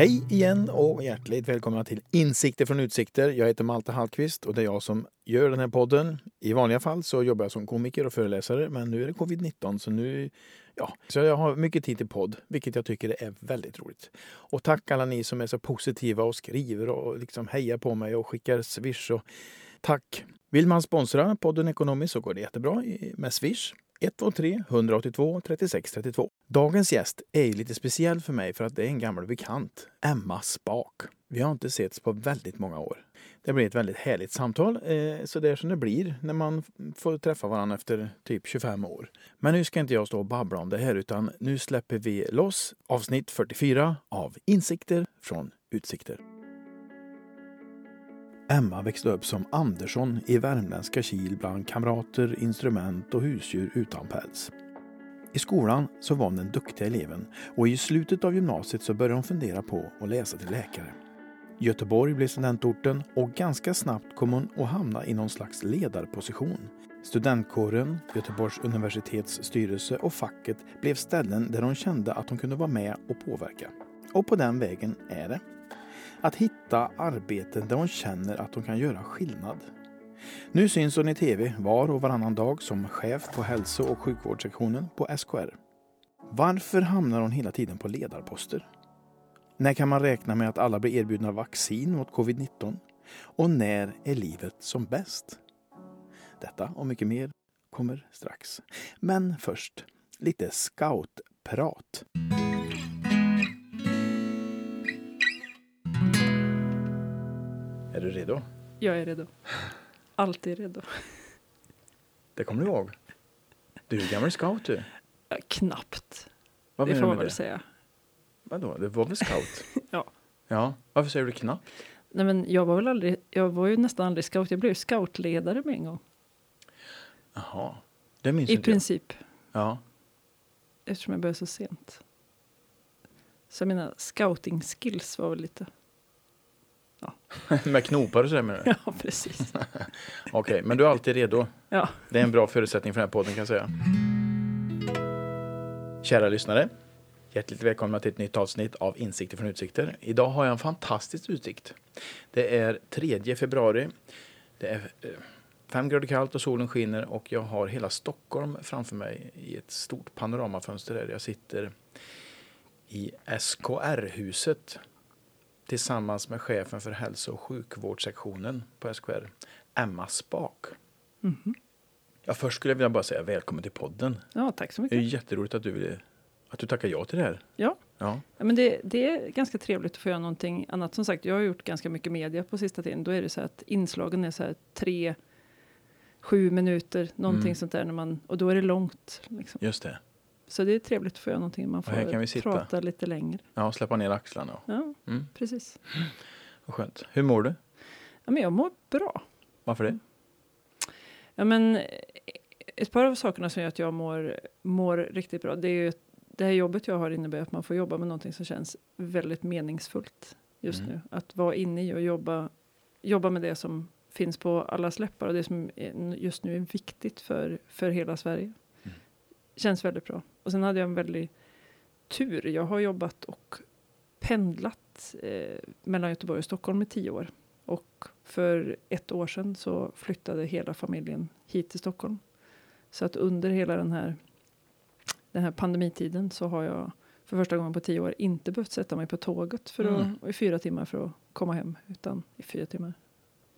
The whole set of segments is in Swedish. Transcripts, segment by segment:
Hej igen och hjärtligt välkomna till Insikter från utsikter. Jag heter Malte Hallqvist och det är jag som gör den här podden. I vanliga fall så jobbar jag som komiker och föreläsare, men nu är det covid-19 så nu Ja, så jag har mycket tid till podd, vilket jag tycker är väldigt roligt. Och tack alla ni som är så positiva och skriver och liksom hejar på mig och skickar swish. Och tack! Vill man sponsra podden ekonomiskt så går det jättebra med swish. 123 182 36 32. Dagens gäst är lite speciell för mig för att det är en gammal bekant, Emma Spak. Vi har inte setts på väldigt många år. Det blir ett väldigt härligt samtal, eh, så det är som det blir när man får träffa varandra efter typ 25 år. Men nu ska inte jag stå och babbla om det här utan nu släpper vi loss avsnitt 44 av Insikter från utsikter. Emma växte upp som Andersson i värmländska Kil bland kamrater, instrument och husdjur utan päls. I skolan så var hon den duktiga eleven och i slutet av gymnasiet så började hon fundera på att läsa till läkare. Göteborg blev studentorten och ganska snabbt kom hon att hamna i någon slags ledarposition. Studentkåren, Göteborgs universitets styrelse och facket blev ställen där hon kände att hon kunde vara med och påverka. Och på den vägen är det. Att hitta arbeten där hon känner att hon kan göra skillnad. Nu syns hon i tv var och varannan dag som chef på hälso och sjukvårdssektionen på SKR. Varför hamnar hon hela tiden på ledarposter? När kan man räkna med att alla blir erbjudna vaccin mot covid-19? Och när är livet som bäst? Detta och mycket mer kommer strax. Men först lite scoutprat. Är du redo? Jag är redo. Alltid redo. Det kommer du ihåg? Du är gammal scout du. Ja, knappt. Vad det menar får man väl det? säga. Vadå, det var väl scout? Ja. Ja, varför säger du knappt? Nej, men jag var väl aldrig, jag var ju nästan aldrig scout. Jag blev scoutledare med en gång. Jaha, det minns I inte jag. princip. Ja. Eftersom jag började så sent. Så mina scouting skills var väl lite... Med knopar och sådär menar du? Ja, precis. Okej, men du är alltid redo. Ja. Det är en bra förutsättning för den här podden kan jag säga. Kära lyssnare. Hjärtligt välkomna till ett nytt avsnitt av Insikter från utsikter. Idag har jag en fantastisk utsikt. Det är 3 februari. Det är eh, fem grader kallt och solen skiner och jag har hela Stockholm framför mig i ett stort panoramafönster där jag sitter i SKR-huset tillsammans med chefen för hälso och sjukvårdssektionen på SKR, Emma Spak. Mhm. Ja, först skulle jag vilja bara säga välkommen till podden. ja, tack så Det är mycket. jätteroligt att du, ville, att du tackar ja till det här. Ja. Ja. Ja, men det, det är ganska trevligt att få göra någonting annat. Som sagt, jag har gjort ganska mycket media på sista tiden. Då är det så att inslagen är så här tre, sju minuter, någonting Mm. sånt där. När man, och då är det långt. Liksom. Just det. Så det är trevligt att få göra någonting. Man Och får prata lite längre. Ja, släppa ner axlarna. Ja, Mm, precis. vad skönt. Hur mår du? Ja, men jag mår bra. Varför det? Ja, men eh, ett par av sakerna som gör att jag mår, mår riktigt bra. Det är ju det här jobbet jag har innebär att man får jobba med någonting som känns väldigt meningsfullt just Mm. nu. Att vara inne i och jobba, jobba med det som finns på alla läppar och det som just nu är viktigt för, för hela Sverige. Mm. Känns väldigt bra. Och sen hade jag en väldig tur. Jag har jobbat och pendlat eh, mellan Göteborg och Stockholm i tio år. Och för ett år sedan så flyttade hela familjen hit till Stockholm. Så att under hela den här, den här pandemitiden så har jag för första gången på tio år inte behövt sätta mig på tåget för att, Mm. i fyra timmar för att komma hem. Utan i fyra timmar.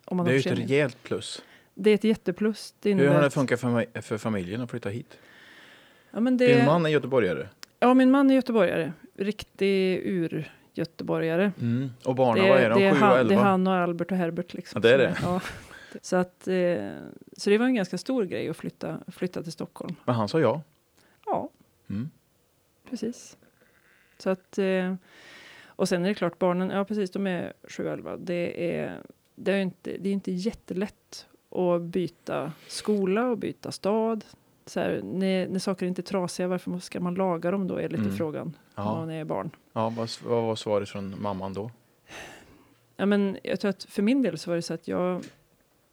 Om man Det är ju ett rejält plus. Det är ett jätteplus. Hur har det funkat för, för familjen att flytta hit? Ja, men det, Din man är göteborgare. ja, min man är göteborgare. Riktig ur-göteborgare. Mm. Och barnen, Det, vad är de? det, är Sju och han, det är elva? han och Albert och Herbert. Liksom, Ja, det är det. Ja. Så, att, eh, så det var en ganska stor grej att flytta, flytta till Stockholm. Men han sa ja. Ja, Mm. precis. Så att, eh, och sen är det klart, barnen, ja precis, de är 7 och 11. Det är, det är inte, det är inte jättelätt att byta skola och byta stad. Så här, när, när saker inte är trasiga, varför ska man laga dem då? Är lite Mm. frågan Ja. man är barn. ja vad, vad var svaret från mamman då? Ja, men jag tror att för min del så var det så att jag,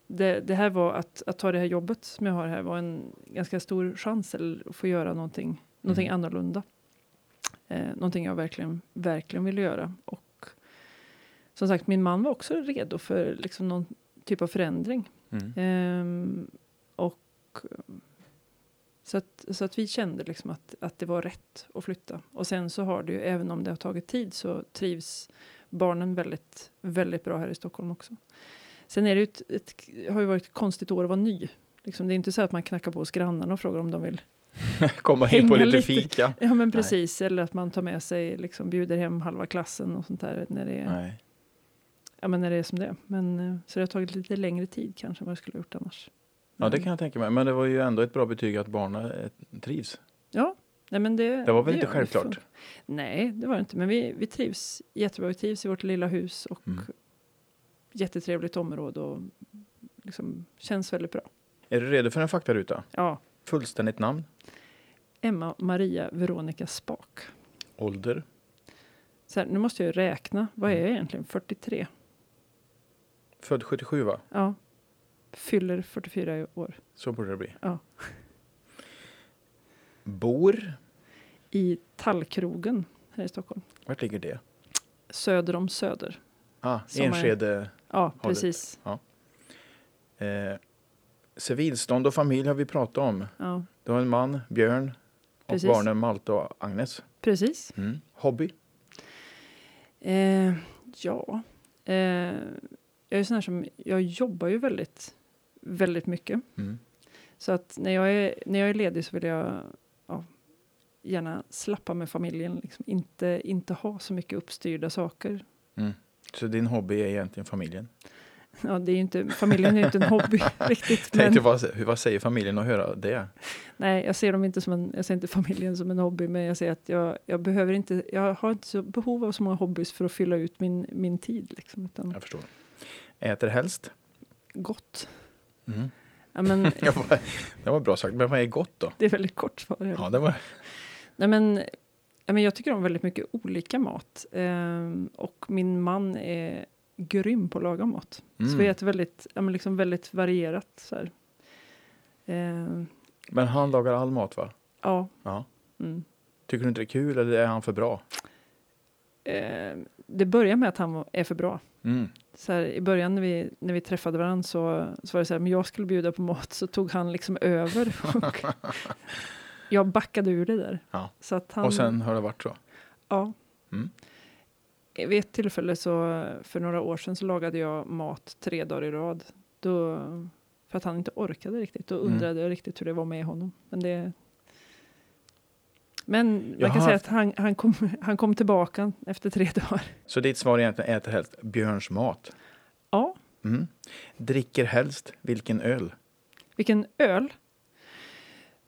det, det här var att, att ta det här jobbet som jag har här var en ganska stor chans att få göra någonting, någonting Mm. annorlunda. Eh, någonting jag verkligen, verkligen ville göra. Och som sagt, min man var också redo för liksom någon typ av förändring. Mm. Ehm, och så att, så att vi kände liksom att, att det var rätt att flytta. Och sen så har det ju, även om det har tagit tid, så trivs barnen väldigt, väldigt bra här i Stockholm också. Sen är det ju ett, ett, har ju varit ett konstigt år att vara ny. Liksom, det är inte så att man knackar på hos grannarna och frågar om de vill. Komma in på lite, lite. fika. Ja men precis, eller att man tar med sig, liksom bjuder hem halva klassen och sånt där när det är, Nej. ja, men när det är som det är. Men, eh, så det har tagit lite längre tid kanske än vad det skulle ha gjort annars. Ja, det Men- kan jag tänka mig. Men det var ju ändå ett bra betyg att barnen eh, trivs. Ja, nej men det, Det var väl inte gör vi. självklart? Nej, det var det inte. Men vi, vi trivs jättebra. Vi trivs i vårt lilla hus och Mm. jättetrevligt område och liksom känns väldigt bra. Är du redo för en faktaruta? Ja, Fullständigt namn, Emma Maria Veronica Spak. ålder, Så här, nu måste jag räkna. Vad är jag egentligen? 43? född 77 va? Ja. Fyller 44 i år. Så borde det bli. Ja. Bor, I Tallkrogen här i Stockholm. vart ligger det? Söder om Söder. Ah, Som är- Enskede. Ja, precis. Eh, civilstånd och familj har vi pratat om. Ja, Du har en man, Björn, och Precis. barnen Malte och Agnes. precis. Mm. Hobby? Eh, ja, eh, jag är sån här som, jag jobbar ju väldigt, väldigt mycket. Mm. Så att när jag är, när jag är ledig så vill jag ja, gärna slappa med familjen. Liksom. Inte, inte ha så mycket uppstyrda saker. Så din hobby är egentligen familjen? Ja, det är inte, familjen är ju inte en hobby riktigt. Men, Tänkte vad, vad säger familjen att höra det? nej, jag ser dem inte som en, jag ser inte familjen som en hobby, men jag ser att jag, jag behöver inte, jag har inte så behov av så många hobbys för att fylla ut min, min tid. Liksom, utan Jag förstår. Äter helst? gott. Mm. Ja, men, det var bra sagt, men vad är gott då? det är väldigt kort svar. Ja, det var... Nej, men, ja, men jag tycker om väldigt mycket olika mat. Ehm, och min man är grym på att laga mat. Mm. Så vi äter väldigt, ja, men liksom väldigt varierat. Så. Ehm, Men han lagar all mat va? ja. Ja. Mm. Tycker du inte det är kul eller är han för bra? Ehm, det börjar med att han är för bra. Mm. Så här, I början när vi, när vi träffade varandra så, så var det så här, men jag skulle bjuda på mat så tog han liksom över. Och jag backade ur det där. Ja. Så att han, Och sen har det varit så? Ja. Mm. Vid ett tillfälle så för några år sedan så lagade jag mat tre dagar i rad. Då, för att han inte orkade riktigt. Då Mm. undrade jag riktigt hur det var med honom. Men det... Men man kan säga att han, han, kom, han kom tillbaka efter tre dagar. Så ditt svar är egentligen äter helst Björns mat? Ja, Mm. Dricker helst vilken öl? vilken öl.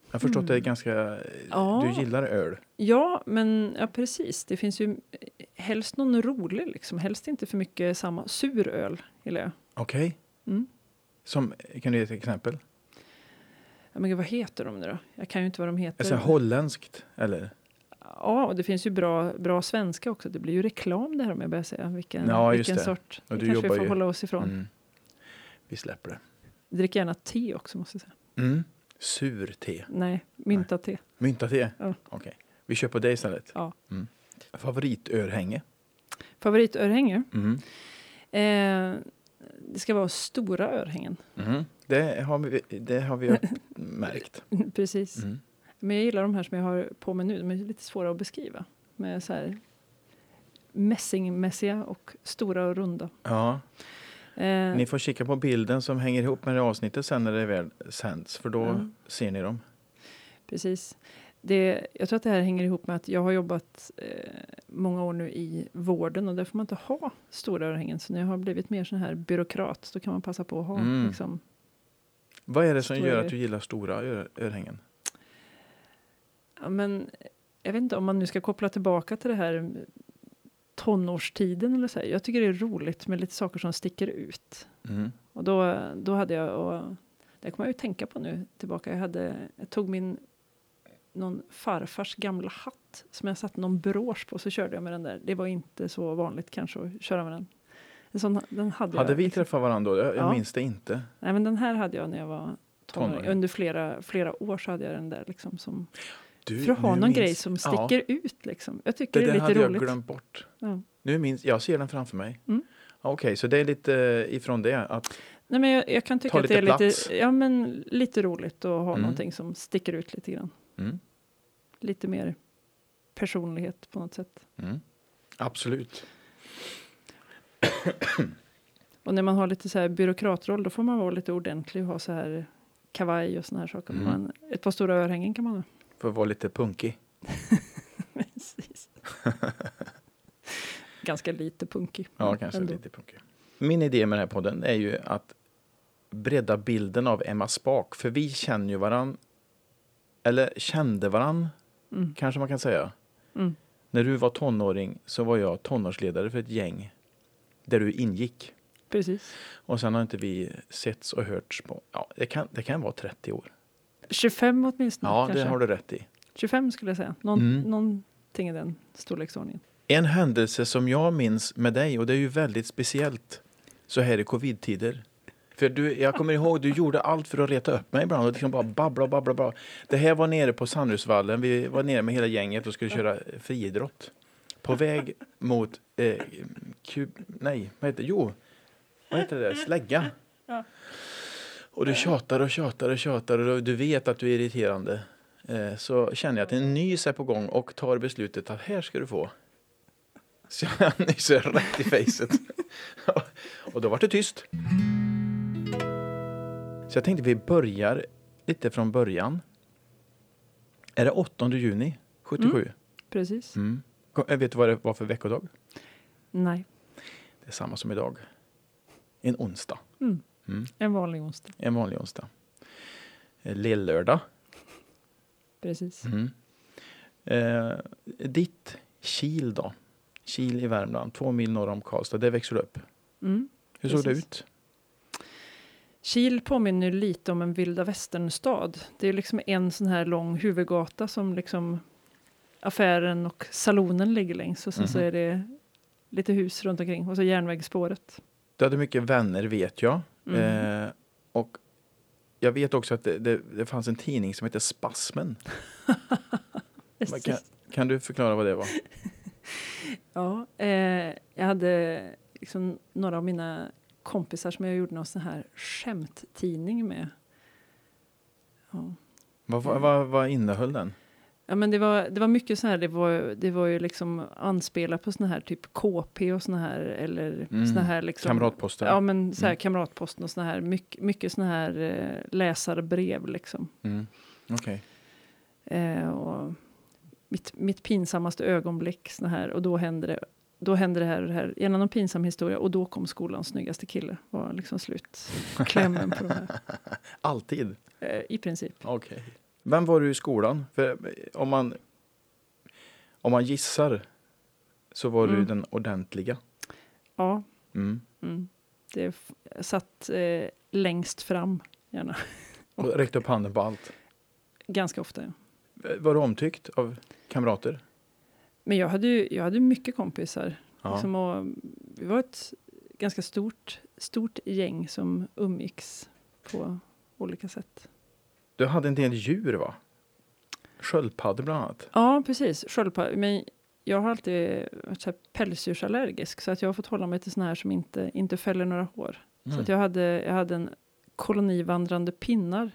Jag har förstått Mm. det är ganska... Ja. Du gillar öl? Ja, men ja, precis. Det finns ju helst någon rolig liksom. Helst inte för mycket samma. Sur öl gillar jag. Okej. Mm. Som, kan du ge ett exempel? Ja, men gud, vad heter de nu då? Jag kan ju inte vad de heter. Alltså, holländskt, eller? Ja, och det finns ju bra, bra svenska också. Det blir ju reklam det här om jag börjar säga vilken, Ja, vilken det. sort. Och det du kanske vi får ju- hålla oss ifrån. Mm. Vi släpper det. Drick gärna te också måste jag säga. Mm. Sur-te. Nej, mynta-te. Mynta-te? Ja. Okej. Vi kör på det istället. Ja. Mm. Favoritörhänge? Favoritörhänge? Mm. Eh, det ska vara stora örhängen. Mm. Det, har vi, det har vi märkt. Precis. Mm. Men jag gillar de här som jag har på mig nu. De är lite svåra att beskriva. Med så här mässingmässiga och stora och runda. Ja, Eh, ni får kika på bilden som hänger ihop med det avsnittet sen när det väl sänds, för då Ja. ser ni dem. Precis. Det, jag tror att det här hänger ihop med att jag har jobbat eh, många år nu i vården och där får man inte ha stora örhängen. Så när jag har blivit mer sån här byråkrat då kan man passa på att ha Mm. liksom, Vad är det som gör ör- att du gillar stora ör, örhängen? ja, men jag vet inte om man nu ska koppla tillbaka till det här tonårstiden eller så. Här. Jag tycker det är roligt med lite saker som sticker ut. Mm. Och då, då hade jag, och det kommer jag ju tänka på nu tillbaka, jag, hade, jag tog min någon farfars gamla hatt som jag satte någon brosch på, så körde jag med den där. Det var inte så vanligt kanske att köra med den. Sån, den hade, Hade jag, vi liksom. träffat varandra då? Jag, jag Ja. minns det inte. Nej, men den här hade jag när jag var tonåring. Under flera, flera år så hade jag den där liksom som, Du, för att ha någon minns- grej som Ja, sticker ut liksom. Jag tycker det det, är hade lite jag roligt. glömt bort. Ja. Nu minns, jag ser den framför mig. Mm. Ja, Okej, så det är lite eh, ifrån det. Att, Nej, men jag, jag kan tycka att det är lite lite, plats. ja, men lite roligt att ha Mm. någonting som sticker ut lite grann. mm, Lite mer personlighet på något sätt. mm, absolut. Och när man har lite så här byråkratroll då får man vara lite ordentlig och ha så här kavaj och såna här saker. Mm. Man, ett par stora örhängen kan man ha. För att vara lite punkig. Precis. Ganska lite punkig. Ja, kanske ändå. lite punkig. Min idé med den här podden är ju att bredda bilden av Emma Spak. För vi känner ju varann, eller kände varann, Mm. kanske man kan säga. Mm. När du var tonåring så var jag tonårsledare för ett gäng där du ingick. Precis. Och sen har inte vi setts och hörts på, ja, det kan, det kan vara 30 år. 25 åtminstone. Ja, kanske. det har du rätt i. 25 skulle jag säga. Någon, Mm. Någonting i den storleksordningen. En händelse som jag minns med dig, och det är ju väldigt speciellt så här i covid-tider. För du, jag kommer ihåg, du gjorde allt för att reta upp mig ibland och liksom bara babbla, babbla, babbla. Det här var nere på Sandhusvallen, vi var nere med hela gänget och skulle köra friidrott. På väg mot, eh, kub, nej, vad heter det? Jo, vad heter det? Slägga. Ja. Och du tjatar och tjatar och tjatar och du vet att du är irriterande. Eh, så känner jag att en nys är på gång och tar beslutet att här ska du få. Så jag nyser rätt i facet. och då var det tyst. Så jag tänkte vi börjar lite från början. Är det 8 juni 77? Precis. Mm. Eh, Vet du vad det var för veckodag? Nej. Det är samma som idag. En onsdag. Mm. Mm. En vanlig onsdag. En vanlig onsdag. Eh, Lill-lördag. Precis. Mm. Eh, ditt Kil då? Kil i Värmland, två mil norr om Karlstad. Där växer du upp. Mm. Hur såg det Precis. ut? Kil påminner lite om en vilda västern-stad. Det är liksom en sån här lång huvudgata som liksom affären och salonen ligger längs och sen så Mhm. är det lite hus runt omkring och så järnvägsspåret. Du hade mycket vänner vet jag. Mm. Eh, och jag vet också att det, det, det fanns en tidning som heter Spasmen. Kan, kan du förklara vad det var? Ja, eh, jag hade liksom några av mina kompisar som jag gjorde någon sån här skämttidning med. Ja. Vad, vad, vad, vad innehöll den? Ja, men det var, det var mycket så här, det var, det var ju liksom anspelat på såna här typ KP och såna här, eller Mm. såna här liksom. Kamratposten? Ja, men så här Mm. Kamratposten och såna här, mycket, mycket såna här eh, läsarbrev liksom. Mm. Okej. Eh, och mitt, mitt pinsammaste ögonblick, såna här, och då hände det, då hände det här och det här. Gärna någon pinsam historia, och då kom skolans snyggaste kille, var liksom slut. Klämmen på de här. Alltid? Eh, I princip. Okej. Vem var du i skolan? För eh, om man, om man gissar så var du Mm. den ordentliga. Ja, Mm. mm. det satt eh, längst fram, gärna. Och räckte upp handen på allt. Ganska ofta, ja. Var du omtyckt av kamrater? Men jag hade ju jag hade mycket kompisar. Ja. Liksom, och vi var ett ganska stort, stort gäng som umgicks på olika sätt. Du hade en del djur va? Sköldpaddor bland annat. Ja, precis. Sköldpadda. Men jag har alltid varit så här pälsdjursallergisk så att jag har fått hålla mig till såna här som inte, inte fäller några hår. Så Mm. att jag hade, jag hade en koloni vandrande pinnar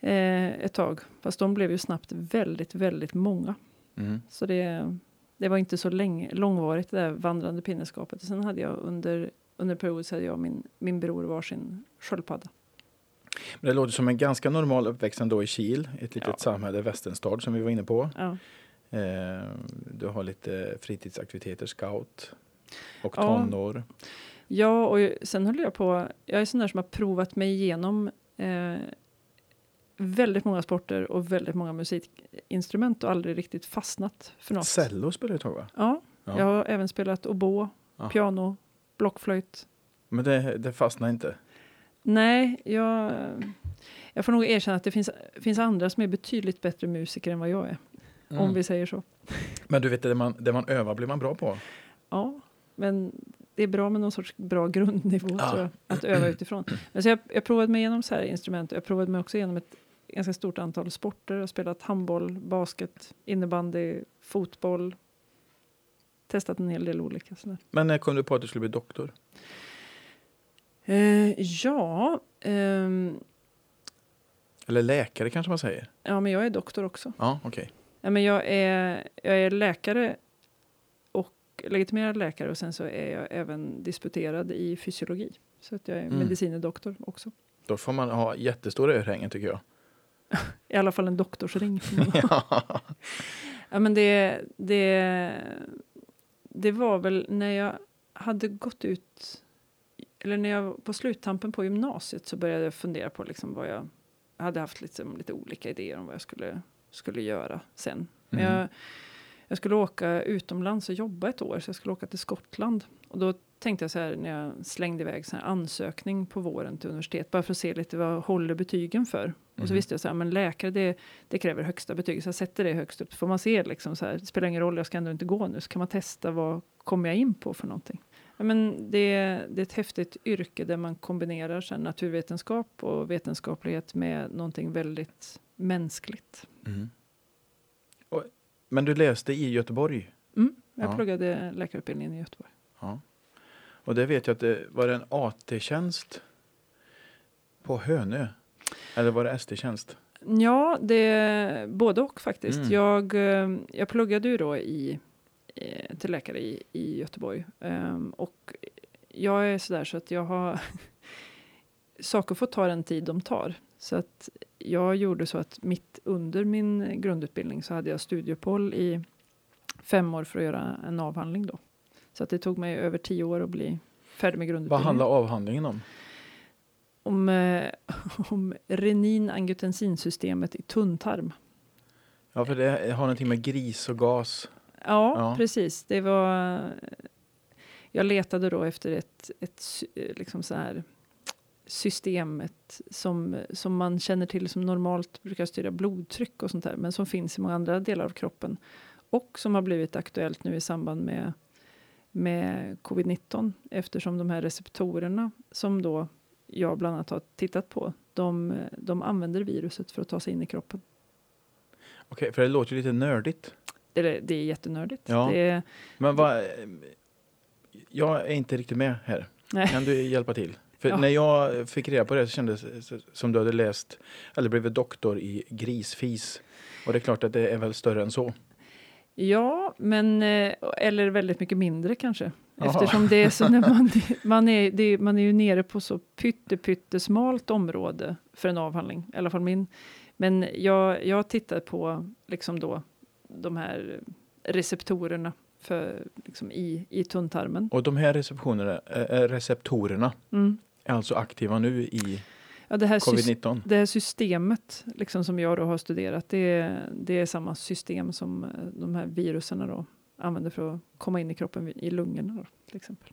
eh, ett tag. Fast de blev ju snabbt väldigt, väldigt många. Mm. Så det, det var inte så länge, långvarigt det där vandrande pinneskapet. Och sen hade jag under, under period så hade jag och min, min bror varsin sköldpadda. Men det låter som en ganska normal uppväxt ändå i Kil, ett litet Ja. samhälle, Västernstad som vi var inne på. Ja. Eh, du har lite fritidsaktiviteter, scout och Ja. tonår. ja, och ju- sen höll jag på, jag är sån där som har provat mig igenom eh, väldigt många sporter och väldigt många musikinstrument och aldrig riktigt fastnat för något. Cello spelade du ett tag va? Ja, Ja. jag har även spelat oboe, Ja. piano, blockflöjt. Men det, det fastnade inte. Nej, jag, jag får nog erkänna att det finns, finns andra som är betydligt bättre musiker än vad jag är. Om Mm. vi säger så. Men du vet, det man, det man övar blir man bra på. Ja, men det är bra med någon sorts bra grundnivå Ja. tror jag, att öva utifrån. Men så jag, jag provade mig igenom så här instrument. Jag provade mig också igenom ett ganska stort antal sporter. Jag har spelat handboll, basket, innebandy, fotboll. Testat en hel del olika. Sådär. Men när kom du på att du skulle bli doktor? Eh, ja, ehm, Eller läkare kanske man säger? ja, men jag är doktor också. Ja, okej. Ja, men jag, är, jag är läkare och legitimerad läkare och sen så är jag även disputerad i fysiologi. Så att jag är Mm. medicinedoktor också. Då får man ha jättestora örhängen tycker jag. I alla fall en doktorsring. ha. ja, men det, det, det var väl när jag hade gått ut, eller när jag var på sluttampen på gymnasiet så började jag fundera på liksom vad jag, jag hade haft liksom lite olika idéer om vad jag skulle, skulle göra sen. Men Mm. jag, jag skulle åka utomlands och jobba ett år, så jag skulle åka till Skottland. Och då tänkte jag så här när jag slängde iväg så här ansökning på våren till universitet, bara för att se lite vad håller betygen för. Och så Mhm. visste jag så här, men läkare det, det kräver högsta betyg, så jag sätter det högst upp. Så får man se liksom så här, det spelar ingen roll, jag ska ändå inte gå nu, så kan man testa vad kommer jag in på för någonting. Ja, men det, det är ett häftigt yrke där man kombinerar här, naturvetenskap och vetenskaplighet med någonting väldigt mänskligt. Mm. Och, men du läste i Göteborg? Mm, jag Ja. pluggade läkarutbildningen i Göteborg. Ja. Och det vet jag att det var en AT-tjänst på Hönö. Eller var det ST-tjänst? Ja, det både och faktiskt. Mm. Jag, eh, jag pluggade ju då i, till läkare i, i Göteborg. Ehm, och jag är sådär så att jag har... saker får ta den tid de tar. Så att jag gjorde så att mitt under min grundutbildning så hade jag studieuppehåll i fem år för att göra en avhandling då. Så att det tog mig över tio år att bli färdig med Vad grundutbildningen. handlar avhandlingen om? Om, eh, om renin-angiotensinsystemet i tunntarm. Ja, för det har någonting med gris och gas. Ja, Ja. precis. Det var... Jag letade då efter ett, ett liksom så här systemet som, som man känner till som normalt brukar styra blodtryck och sånt där, men som finns i många andra delar av kroppen. Och som har blivit aktuellt nu i samband med, med covid-19 eftersom de här receptorerna som då jag bland annat har tittat på, de, de använder viruset för att ta sig in i kroppen. Okej, för det låter ju lite nördigt. Det är, det är jättenördigt. Ja. Det Men vad... Jag är inte riktigt med här. Nej. Kan du hjälpa till? För Ja. när jag fick reda på det så kändes det som du hade läst eller blivit doktor i grisfis. Och det är klart att det är väl större än så. Ja, men eh, eller väldigt mycket mindre kanske. Eftersom det är så när man, man, är, det, man är ju nere på så pytte, pyttesmalt område för en avhandling, i alla fall min. Men jag, jag tittar på liksom då de här receptorerna för, liksom i, i tunntarmen. Och de här receptionerna, äh, receptorerna Mm. är alltså aktiva nu i Ja, det, här sys- covid-19. det här systemet liksom som jag då har studerat, det är, det är samma system som eh, de här viruserna då använder för att komma in i kroppen i lungorna då, till exempel.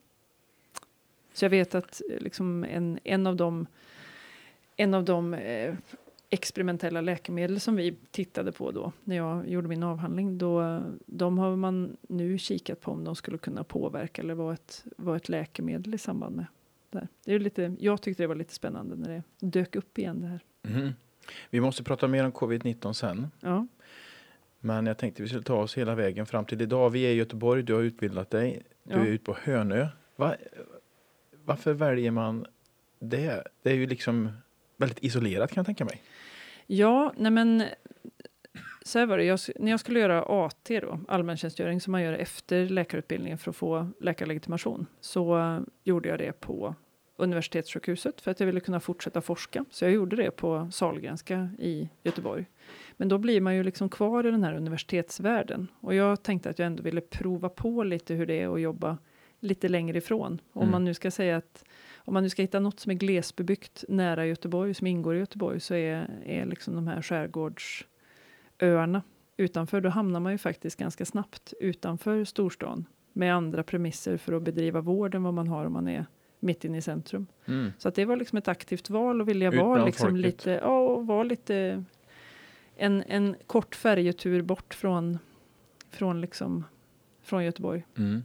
Så jag vet att eh, liksom en, en av de, en av de eh, experimentella läkemedel som vi tittade på då när jag gjorde min avhandling, då, de har man nu kikat på om de skulle kunna påverka eller vara ett, vara ett läkemedel i samband med. Där. Det är lite, jag tyckte det var lite spännande när det dök upp igen det här. Mhm. Vi måste prata mer om covid-19 sen. Ja, Men jag tänkte vi skulle ta oss hela vägen fram till idag. Vi är i Göteborg, du har utbildat dig. Du Ja. är ute på Hönö. Va, varför väljer man det? Det är ju liksom väldigt isolerat kan jag tänka mig. Ja nej men så här var det, jag, när jag skulle göra AT då, allmäntjänstgöring som man gör efter läkarutbildningen för att få läkarlegitimation, så gjorde jag det på universitetssjukhuset för att jag ville kunna fortsätta forska. Så jag gjorde det på Sahlgrenska i Göteborg. Men då blir man ju liksom kvar i den här universitetsvärlden. Och jag tänkte att jag ändå ville prova på lite hur det är att jobba lite längre ifrån. Om Mm. man nu ska säga att om man nu ska hitta något som är glesbebyggt nära Göteborg, som ingår i Göteborg, så är, är liksom de här skärgårdsöarna utanför, då hamnar man ju faktiskt ganska snabbt utanför storstan med andra premisser för att bedriva vård än vad man har om man är mitt inne i centrum. Mm. Så att det var liksom ett aktivt val och vilja vara liksom folket. lite, ja, och vara lite en, en kort färjetur bort från, från liksom från Göteborg. Mm.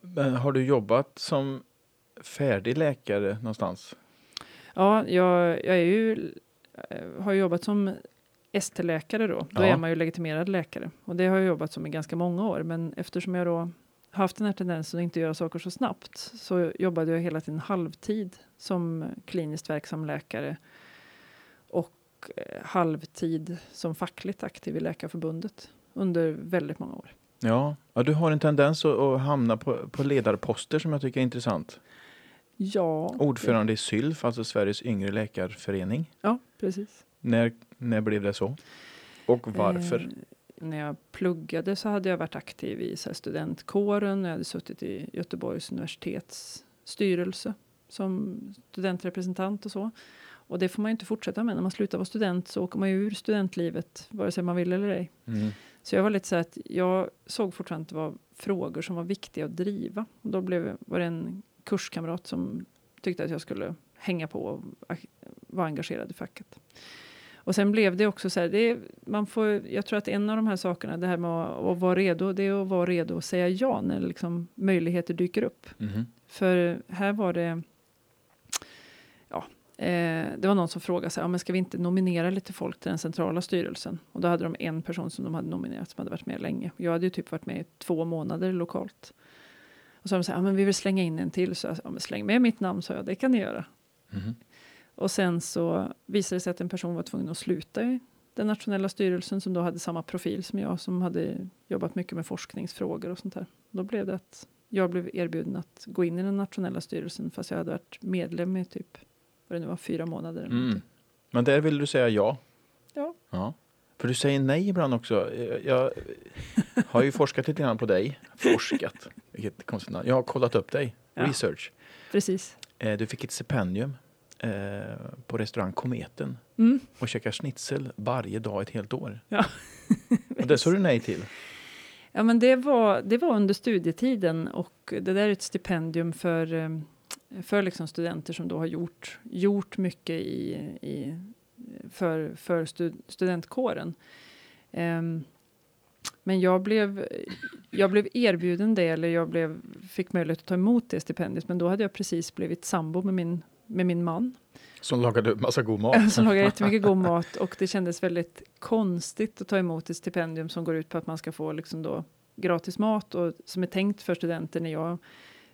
Men har du jobbat som färdig läkare någonstans? Ja, jag, jag är ju, eh, har jobbat som ST-läkare då. Då Ja. är man ju legitimerad läkare. Och det har jag jobbat som i ganska många år. Men eftersom jag då haft den här tendensen att inte göra saker så snabbt så jobbade jag hela tiden halvtid som kliniskt verksam läkare och eh, halvtid som fackligt aktiv i Läkarförbundet under väldigt många år. Ja, ja du har en tendens att, att hamna på, på ledarposter som jag tycker är intressant. Ja, Ordförande i SYLF, alltså Sveriges yngre läkarförening. Ja, precis. När, när blev det så? Och varför? Eh, när jag pluggade så hade jag varit aktiv i så här, studentkåren. Jag hade suttit i Göteborgs universitets styrelse som studentrepresentant och så. Och det får man ju inte fortsätta med. När man slutar vara student så åker man ju ur studentlivet, vare sig man vill eller ej. Mm. Så jag var lite så att jag såg fortfarande att det var frågor som var viktiga att driva. Och då blev, var det en kurskamrat som tyckte att jag skulle hänga på och vara engagerad i facket. Och sen blev det också så här, det, är- man får, jag tror att en av de här sakerna, det här med att, att vara redo, det är att vara redo att säga ja när liksom möjligheter dyker upp. Mhm. För här var det, ja, eh, det var någon som frågade så här, ja, men ska vi inte nominera lite folk till den centrala styrelsen? Och då hade de en person som de hade nominerat som hade varit med länge. Jag hade ju typ varit med i två månader lokalt. Och så sa de så här, ja, men vi vill slänga in en till. Så jag sa, ja, men släng med mitt namn, sa jag, det kan ni göra. Mhm. Och sen så visade det sig att en person var tvungen att sluta i den nationella styrelsen som då hade samma profil som jag som hade jobbat mycket med forskningsfrågor och sånt där. Då blev det att jag blev erbjuden att gå in i den nationella styrelsen fast jag hade varit medlem i typ vad det nu var, fyra månader. Eller Mm. Men där vill du säga ja? Ja. ja. För du säger nej ibland också. Jag har ju forskat lite grann på dig. Forskat, vilket konstigt namn. Jag har kollat upp dig. Ja. Research. Precis. Eh, Du fick ett stipendium eh, på restaurang Kometen Mm. och käkar schnitzel varje dag ett helt år. Ja. Och det sa du nej till. Ja, men det var, det var under studietiden och det där är ett stipendium för, eh, för liksom studenter som då har gjort, gjort mycket i, i, för, för stud, studentkåren. Ehm, men jag blev, jag blev erbjuden det, eller jag blev, fick möjlighet att ta emot det stipendiet, men då hade jag precis blivit sambo med min, med min man. Som lagade massa god mat. som lagar jättemycket god mat och det kändes väldigt konstigt att ta emot ett stipendium som går ut på att man ska få liksom då gratis mat och som är tänkt för studenter när jag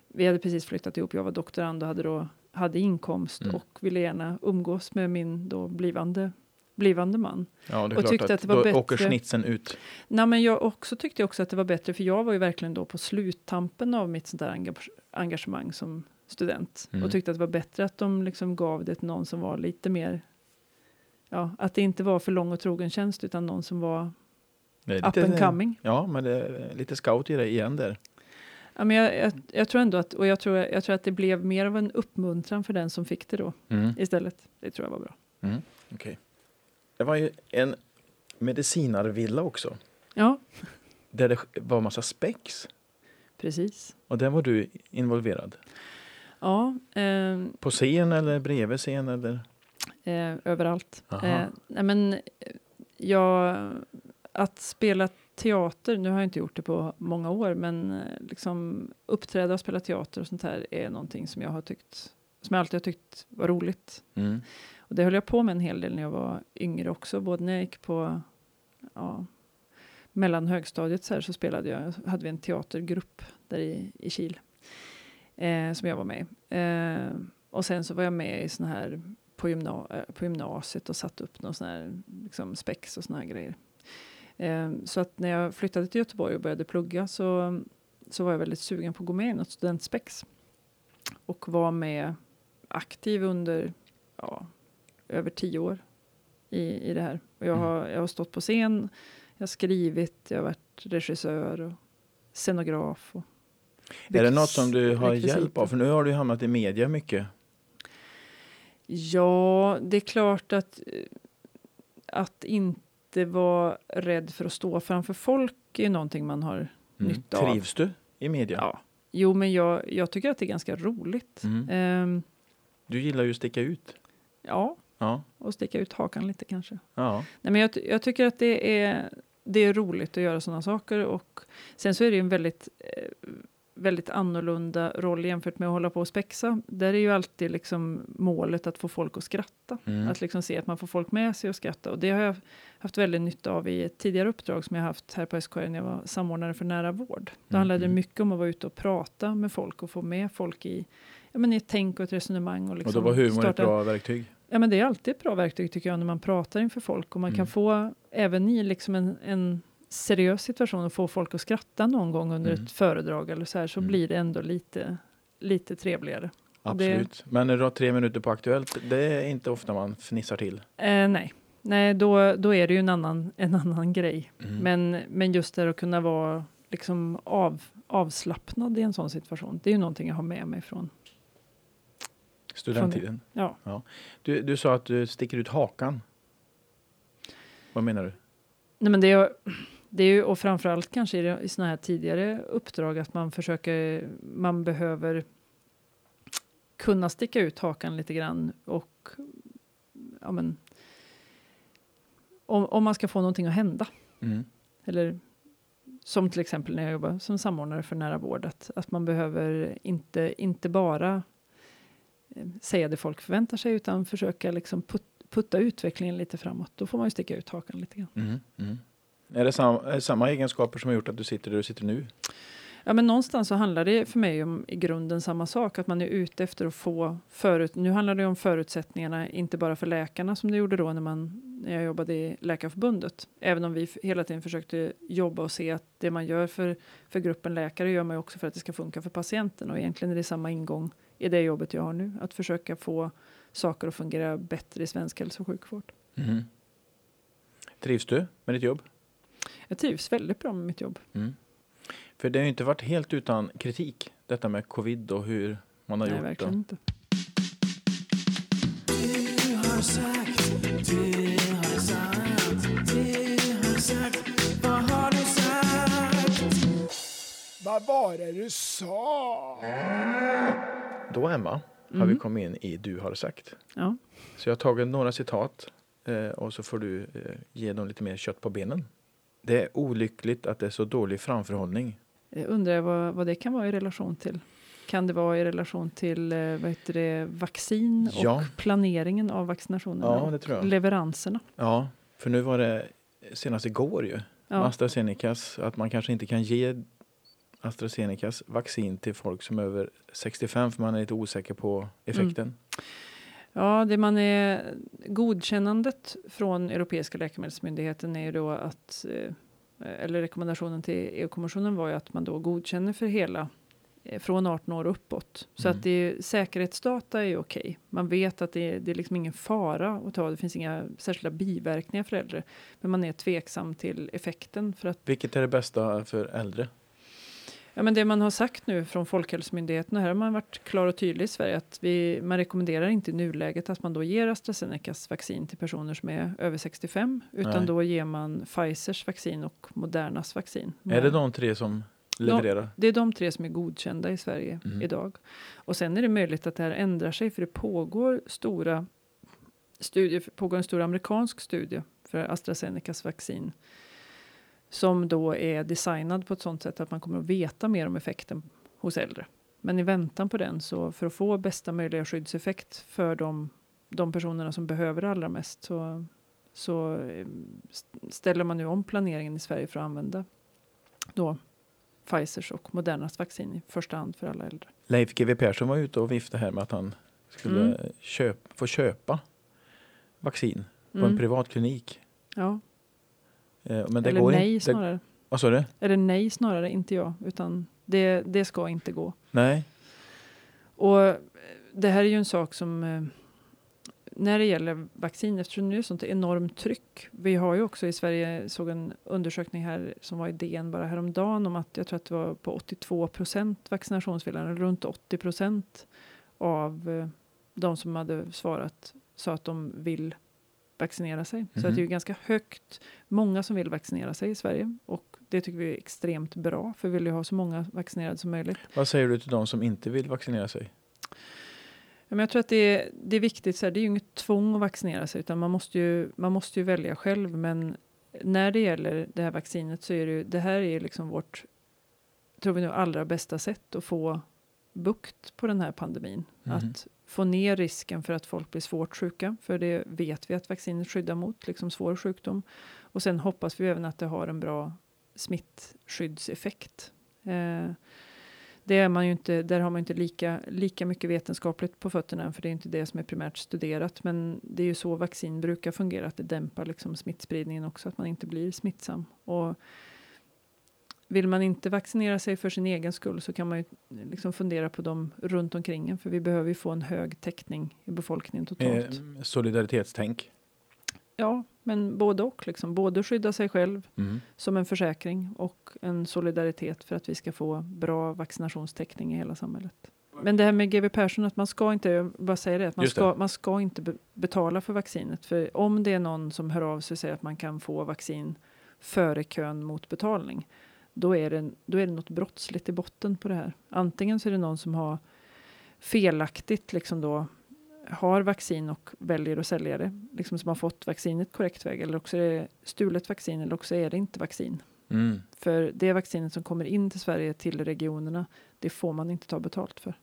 vi hade precis flyttat ihop, jag var doktorand och hade då hade inkomst Mm. och ville gärna umgås med min då blivande blivande man. Ja, det är Och klart tyckte att, att det var då bättre- åker schnitzeln ut. Nej, men jag också tyckte också att det var bättre för jag var ju verkligen då på sluttampen av mitt sånt där engage- engagemang som student Mm. och tyckte att det var bättre att de liksom gav det till någon som var lite mer Ja, att det inte var för lång och trogen tjänst utan någon som var är up and coming. Ja, men det är lite scout i det igen där. Ja, men jag, jag, jag tror ändå att, och jag tror, jag tror att det blev mer av en uppmuntran för den som fick det då Mm. istället. Det tror jag var bra. Mm. Okej. Det var ju en medicinarvilla också. Ja, Där det var massa spex. precis. Och där var du involverad. Ja, eh, På scen eller bredvid scen eller? eh, överallt. Eh, nej men, eh, jag, att spela teater, nu har jag inte gjort det på många år, men eh, liksom uppträda och spela teater och sånt här är någonting som jag har tyckt, som jag alltid har tyckt var roligt. Mm. Och det höll jag på med en hel del när jag var yngre också, både när jag gick på ja, mellan högstadiet så, här, så spelade jag, hade vi en teatergrupp där i, i Kil eh, som jag var med i. eh, Och sen så var jag med i såna här på, gymna, eh, på gymnasiet och satte upp någon sån här liksom spex och såna här grejer. Eh, så att när jag flyttade till Göteborg och började plugga så, så var jag väldigt sugen på att gå med i något studentspex. Och var med aktiv under ja, över tio år i, i det här. Och jag, Mm. har, jag har stått på scen, jag har skrivit, jag har varit regissör och scenograf. Och Är det något som du har rekvisita. hjälp av? För nu har du hamnat i media mycket. Ja, det är klart att, eh, att inte vara rädd för att stå framför folk är någonting man har Mm. Nytta av. Trivs du i media? Ja. Jo, men jag, jag tycker att det är ganska roligt. Mm. Ehm, Du gillar ju att sticka ut. ja, Ja. och sticka ut hakan lite kanske. ja. Nej, men jag, jag tycker att det är, det är roligt att göra sådana saker och sen så är det ju en väldigt, eh, väldigt annorlunda roll jämfört med att hålla på och spexa. Där är ju alltid liksom målet att få folk att skratta. Mm. Att liksom se att man får folk med sig och skratta. Och det har jag haft väldigt nytta av i ett tidigare uppdrag som jag haft här på SKR när jag var samordnare för nära vård. Då Mm, handlade det mm. mycket om att vara ute och prata med folk och få med folk i, ja, men i ett tänk och ett resonemang. Och, liksom och då var humor ett bra verktyg. Ja, men det är alltid ett bra verktyg tycker jag när man pratar inför folk och man Mm. kan få även i liksom en, en seriös situation och få folk att skratta någon gång under Mm. ett föredrag eller så här så Mm. blir det ändå lite, lite trevligare. Och det- Absolut. Men när du har tre minuter på Aktuellt, det är inte ofta man fnissar till. Eh, nej, nej då, då är det ju en annan, en annan grej. Mm. Men, men just det att kunna vara liksom av, avslappnad i en sån situation, det är ju någonting jag har med mig från. Studenttiden. Ja. Du, du sa att du sticker ut hakan. Vad menar du? Nej, men det, är, det är ju, och framförallt kanske i, det- i sådana här tidigare uppdrag att man försöker, man behöver kunna sticka ut hakan lite grann och ja, men, om, om man ska få någonting att hända. Mm. Eller som till exempel när jag jobbar som samordnare för nära vård, att, att man behöver inte, inte bara säga det folk förväntar sig, utan försöka liksom put, putta utvecklingen lite framåt. Då får man ju sticka ut hakan lite grann. Mm. Mm. Är det sam, är det samma egenskaper som har gjort att du sitter där du sitter nu? Ja, men någonstans så handlar det för mig om i grunden samma sak, att man är ute efter att få förut. Nu handlar det om förutsättningarna, inte bara för läkarna som det gjorde då när, man, när jag jobbade i Läkarförbundet. Även om vi hela tiden försökte jobba och se att det man gör för, för gruppen läkare gör man ju också för att det ska funka för patienten. Och egentligen är det samma ingång i det jobbet jag har nu, att försöka få saker att fungera bättre i svensk hälso och sjukvård. Mm. Trivs du med ditt jobb? Jag trivs väldigt bra med mitt jobb. Mm. För det har ju inte varit helt utan kritik, detta med covid och hur man har Nej, gjort. verkligen Och, inte. Vad var det du sa? Då Emma, har Mm. vi kommit in i Du har sagt. Ja. Så jag har tagit några citat eh, och så får du eh, ge dem lite mer kött på benen. Det är olyckligt att det är så dålig framförhållning. Jag undrar vad, vad det kan vara i relation till. Kan det vara i relation till eh, vad heter det, vaccin Ja. och planeringen av vaccinationerna Ja, och leveranserna? Ja, för nu var det senast igår ju. Med Ja, AstraZenecas, att man kanske inte kan ge AstraZenecas vaccin till folk som är över 65 för man är lite osäker på effekten. ja det man är godkännandet från Europeiska läkemedelsmyndigheten är ju då att eh, eller rekommendationen till EU-kommissionen var ju att man då godkänner för hela eh, från 18 år uppåt. Så Mm. att det är, säkerhetsdata är ju okej. Man vet att det är, det är liksom ingen fara att ta. Det finns inga särskilda biverkningar för äldre. Men man är tveksam till effekten för att Vilket är det bästa för äldre? Ja, men det man har sagt nu från Folkhälsomyndigheten, och här har man varit klar och tydlig i Sverige, att vi, man rekommenderar inte i nuläget att man då ger AstraZenecas vaccin till personer som är över 65, utan Nej. då ger man Pfizers vaccin och Modernas vaccin. Är det de tre som levererar? Det är de tre som är godkända i Sverige Mm. idag. Och sen är det möjligt att det här ändrar sig, för det pågår stora studier, pågår en stor amerikansk studie för AstraZenecas vaccin som då är designad på ett sånt sätt att man kommer att veta mer om effekten hos äldre. Men i väntan på den, så för att få bästa möjliga skyddseffekt för de, de personerna som behöver det allra mest, så, så eh, st- ställer man nu om planeringen i Sverige för att använda då Pfizers och Modernas vaccin i första hand för alla äldre. Leif GW Persson var ute och viftade här med att han skulle Mm. köp, få köpa vaccin på en Mm. privat klinik. Ja, Men det eller går nej inte. snarare. Vad sa du? Eller nej snarare, inte jag, utan det, det ska inte gå. Nej. Och eh, det här är ju en sak som eh, när det gäller vaccin, eftersom det är sånt enormt tryck. Vi har ju också i Sverige, såg en undersökning här som var i DN bara häromdagen om att jag tror att det var på 82 procent vaccinationsviljan, runt 80 procent av eh, de som hade svarat sa att de vill vaccinera sig. Så Mhm. att det är ju ganska högt, många som vill vaccinera sig i Sverige och det tycker vi är extremt bra, för vi vill ju ha så många vaccinerade som möjligt. Vad säger du till de som inte vill vaccinera sig? Men jag tror att det är, det är viktigt, så här, det är ju inget tvång att vaccinera sig, utan man måste ju, man måste ju välja själv. Men när det gäller det här vaccinet så är det ju, det här är liksom vårt tror vi nu, allra bästa sätt att få bukt på den här pandemin. Mhm. Att få ner risken för att folk blir svårt sjuka, för det vet vi att vaccinet skyddar mot, liksom svår sjukdom. Och sen hoppas vi även att det har en bra smittskyddseffekt. Eh, det är man ju inte, där har man inte lika, lika mycket vetenskapligt på fötterna, än, för det är inte det som är primärt studerat. Men det är ju så vaccin brukar fungera, att det dämpar liksom smittspridningen också, att man inte blir smittsam. Och vill man inte vaccinera sig för sin egen skull så kan man ju liksom fundera på dem runt omkring en, för vi behöver ju få en hög täckning i befolkningen totalt. Eh, solidaritetstänk. Ja, men både och, liksom. både skydda sig själv Mm. som en försäkring och en solidaritet för att vi ska få bra vaccinationstäckning i hela samhället. Men det här med GW Persson, att man ska inte, bara säga det, att man ska, man ska inte be betala för vaccinet. För om det är någon som hör av sig och säger att man kan få vaccin före kön mot betalning, då är, det, då är det något brottsligt i botten på det här. Antingen så är det någon som har felaktigt liksom då har vaccin och väljer att sälja det, liksom som har fått vaccinet korrekt väg, eller också är det stulet vaccin, eller också är det inte vaccin. Mm. För det vaccinet som kommer in till Sverige, till regionerna, det får man inte ta betalt för.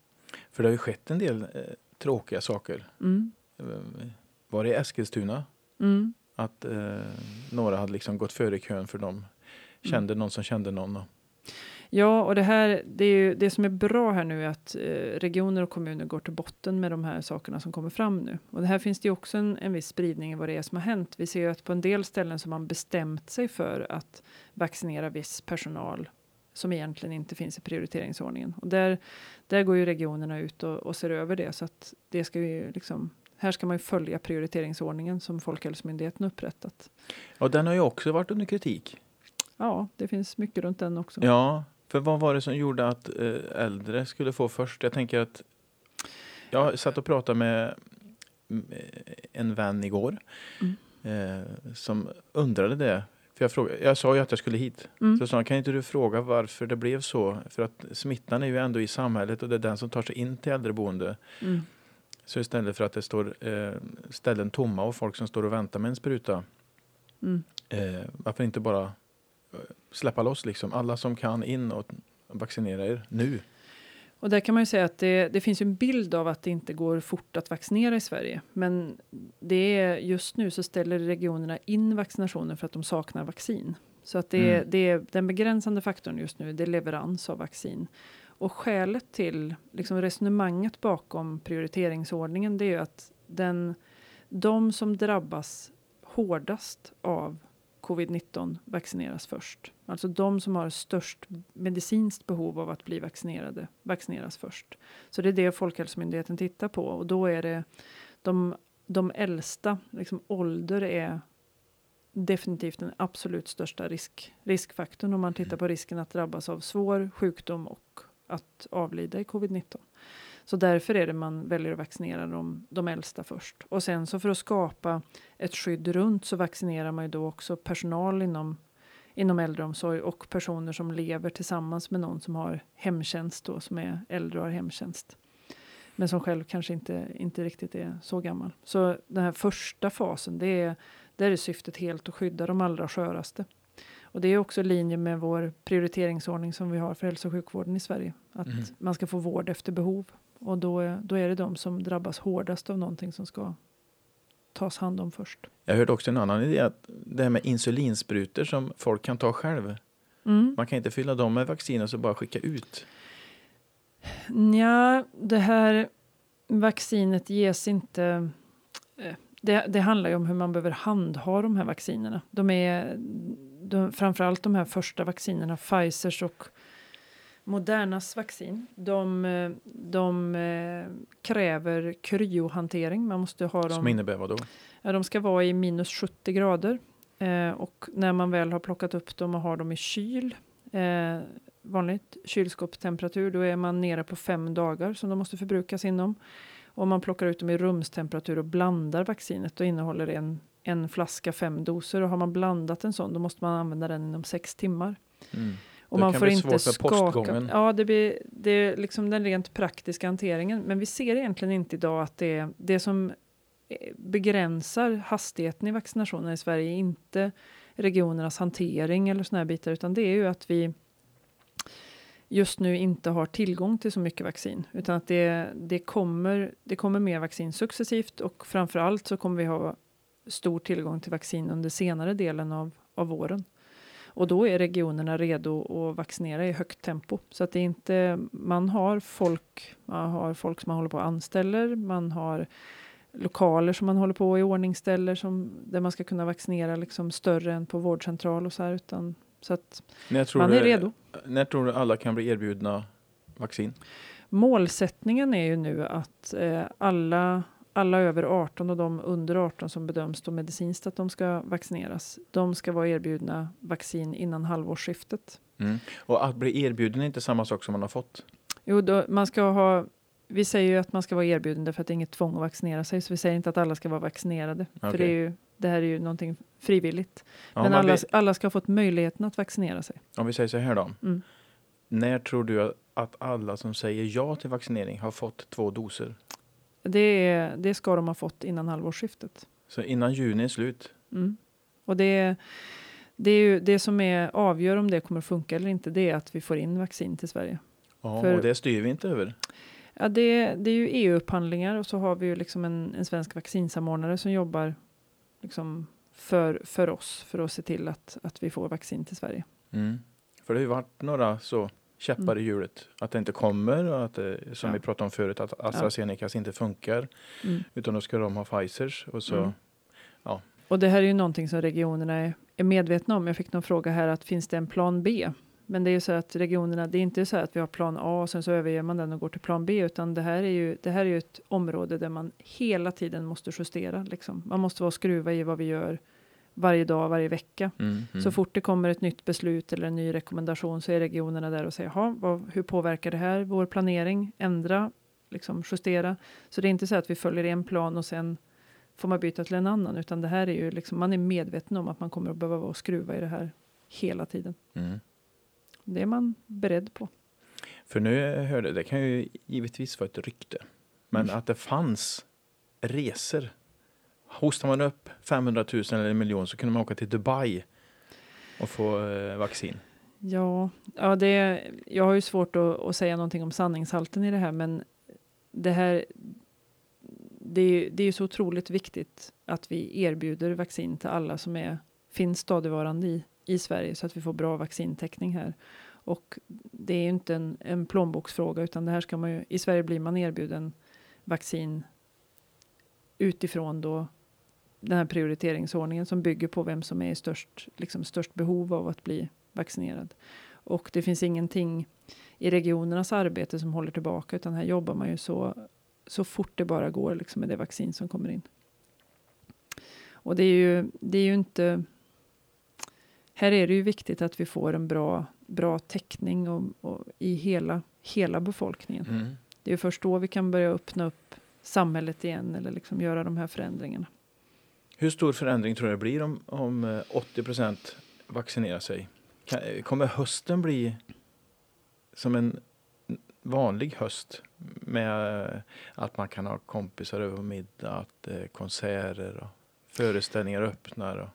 För det har ju skett en del eh, tråkiga saker. Mm. Eh, Var det i Eskilstuna? Mm. Att eh, några hade liksom gått före i kön för Mm. de kände någon som kände någon. Och, Ja, och det här, det, är ju, det som är bra här nu är att eh, regioner och kommuner går till botten med de här sakerna som kommer fram nu. Och det här finns det ju också en, en viss spridning i vad det är som har hänt. Vi ser ju att på en del ställen så har man bestämt sig för att vaccinera viss personal som egentligen inte finns i prioriteringsordningen. Och där, där går ju regionerna ut och, och ser över det. Så att det ska ju liksom, här ska man ju följa prioriteringsordningen som Folkhälsomyndigheten upprättat. och den har ju också varit under kritik. Ja, det finns mycket runt den också. Ja, för vad var det som gjorde att eh, äldre skulle få först? Jag tänker att jag satt och pratade med mm, en vän igår Mm. eh, som undrade det. För jag, frågade, jag sa ju att jag skulle hit. Mm. Så sa han, kan inte du fråga varför det blev så? För att smittan är ju ändå i samhället och det är den som tar sig in till äldreboende. Mm. Så istället för att det står eh, ställen tomma och folk som står och väntar med en spruta. Mm. Eh, varför inte bara eh, släppa loss liksom? Alla som kan in och vaccinera er nu. Och där kan man ju säga att det, det finns en bild av att det inte går fort att vaccinera i Sverige. Men det är just nu så ställer regionerna in vaccinationer för att de saknar vaccin. Så att det, Mm. det är den begränsande faktorn just nu, det är leverans av vaccin. Och skälet till liksom resonemanget bakom prioriteringsordningen, det är ju att den, de som drabbas hårdast av covid-19 vaccineras först. Alltså de som har störst medicinskt behov av att bli vaccinerade vaccineras först. Så det är det Folkhälsomyndigheten tittar på och då är det de, de äldsta, liksom ålder är definitivt den absolut största risk, riskfaktorn om man tittar på risken att drabbas av svår sjukdom och att avlida i covid-19. Så därför är det man väljer att vaccinera de, de äldsta först. Och sen så för att skapa ett skydd runt så vaccinerar man ju då också personal inom, inom äldreomsorg och personer som lever tillsammans med någon som har hemtjänst då, som är äldre och har hemtjänst. Men som själv kanske inte, inte riktigt är så gammal. Så den här första fasen, det är, där är syftet helt att skydda de allra sköraste. Och det är också i linje med vår prioriteringsordning som vi har för hälso och sjukvården i Sverige. Att Mhm. man ska få vård efter behov. Och då är, då är det de som drabbas hårdast av någonting som ska tas hand om först. Jag hörde också en annan idé, att det här med insulinsprutor som folk kan ta själv. Mm. Man kan inte fylla dem med vaccin och så bara skicka ut. Ja, det här vaccinet ges inte... eh, Det, det handlar ju om hur man behöver handha de här vaccinerna. De är de, framförallt de här första vaccinerna, Pfizers och Modernas vaccin. De, de eh, kräver kryohantering. Man måste ha Som dem... innebär vad då? Ja, de ska vara i minus 70 grader. Eh, och när man väl har plockat upp dem och har dem i kyl, eh, vanligt kylskåpstemperatur, då är man nere på fem dagar som de måste förbrukas inom. Om man plockar ut dem i rumstemperatur och blandar vaccinet, då innehåller det en, en flaska fem doser. Och har man blandat en sån, då måste man använda den inom sex timmar. Mm. Och Det man kan får bli inte svårt skaka. postgången. Ja, det, blir, det är liksom den rent praktiska hanteringen. Men vi ser egentligen inte idag att det är det som eh, begränsar hastigheten i vaccinationen i Sverige är inte regionernas hantering eller såna här bitar, utan det är ju att vi just nu inte har tillgång till så mycket vaccin, utan att det, det, kommer, det kommer mer vaccin successivt och framför allt så kommer vi ha stor tillgång till vaccin under senare delen av, av våren. Och då är regionerna redo att vaccinera i högt tempo. Så att det är inte, man har folk, man har folk som man håller på och anställer, man har lokaler som man håller på och iordningställer som, där man ska kunna vaccinera liksom större än på vårdcentral och så här. Utan, så att man är du, redo. När tror du alla kan bli erbjudna vaccin? Målsättningen är ju nu att eh, alla alla över 18 och de under 18 som bedöms då medicinskt att de ska vaccineras. De ska vara erbjudna vaccin innan halvårsskiftet. Mm. Och att bli erbjuden är inte samma sak som man har fått? Jo, då, man ska ha vi säger ju att man ska vara erbjuden därför att det är inget tvång att vaccinera sig. Så vi säger inte att alla ska vara vaccinerade. Okay. För det, är ju, det här är ju någonting frivilligt. Ja, Men alla, vi, alla ska ha fått möjligheten att vaccinera sig. Om vi säger så här då. Mm. När tror du att alla som säger ja till vaccinering har fått två doser? Det, det ska de ha fått innan halvårsskiftet. Så innan juni är slut? Mm. Och det, det, är ju, det som är avgör om det kommer att funka eller inte, det är att vi får in vaccin till Sverige. Ja, För, och det styr vi inte över? Ja, det, det är ju EU-upphandlingar och så har vi ju liksom en, en svensk vaccinsamordnare som jobbar liksom för, för oss för att se till att, att vi får vaccin till Sverige. Mm. För det har ju varit några så käppar mm. i hjulet. Att det inte kommer och att det, som ja. vi pratade om förut att AstraZenecas ja. inte funkar. Mm. Utan då ska de ha Pfizers och så. Mm. Ja. Och det här är ju någonting som regionerna är, är medvetna om. Jag fick någon fråga här att finns det en plan B? Men det är ju så att regionerna, det är inte så att vi har plan A och sen så överger man den och går till plan B, utan det här är ju, det här är ju ett område där man hela tiden måste justera. Liksom. Man måste vara skruva i vad vi gör varje dag, varje vecka. Mm, mm. Så fort det kommer ett nytt beslut eller en ny rekommendation så är regionerna där och säger, vad, hur påverkar det här vår planering? Ändra, liksom justera. Så det är inte så att vi följer en plan och sen får man byta till en annan, utan det här är ju liksom, man är medveten om att man kommer att behöva vara skruva i det här hela tiden. Mm. Det är man beredd på. För nu hörde, det kan ju givetvis vara ett rykte, men mm. att det fanns resor. Hostar man upp 500 000 eller en miljon så kunde man åka till Dubai och få eh, vaccin. Ja, ja det, jag har ju svårt att, att, säga någonting om sanningshalten i det här, men det här det är, det är så otroligt viktigt att vi erbjuder vaccin till alla som är, finns stadigvarande i, i Sverige så att vi får bra vaccintäckning här. Och det är ju inte en, en plånboksfråga utan det här ska man ju, i Sverige blir man erbjuden vaccin utifrån då den här prioriteringsordningen som bygger på vem som är i störst, liksom störst behov av att bli vaccinerad. Och det finns ingenting i regionernas arbete som håller tillbaka utan här jobbar man ju så, så fort det bara går liksom med det vaccin som kommer in. Och det är ju, det är ju inte här är det ju viktigt att vi får en bra, bra täckning och, och i hela, hela befolkningen. Mm. Det är först då vi kan börja öppna upp samhället igen eller liksom göra de här förändringarna. Hur stor förändring tror du det blir om, om eh, 80 procent vaccinerar sig? Eh, kommer hösten bli som en vanlig höst med eh, att man kan ha kompisar över middag, att konserter och föreställningar öppnar? Och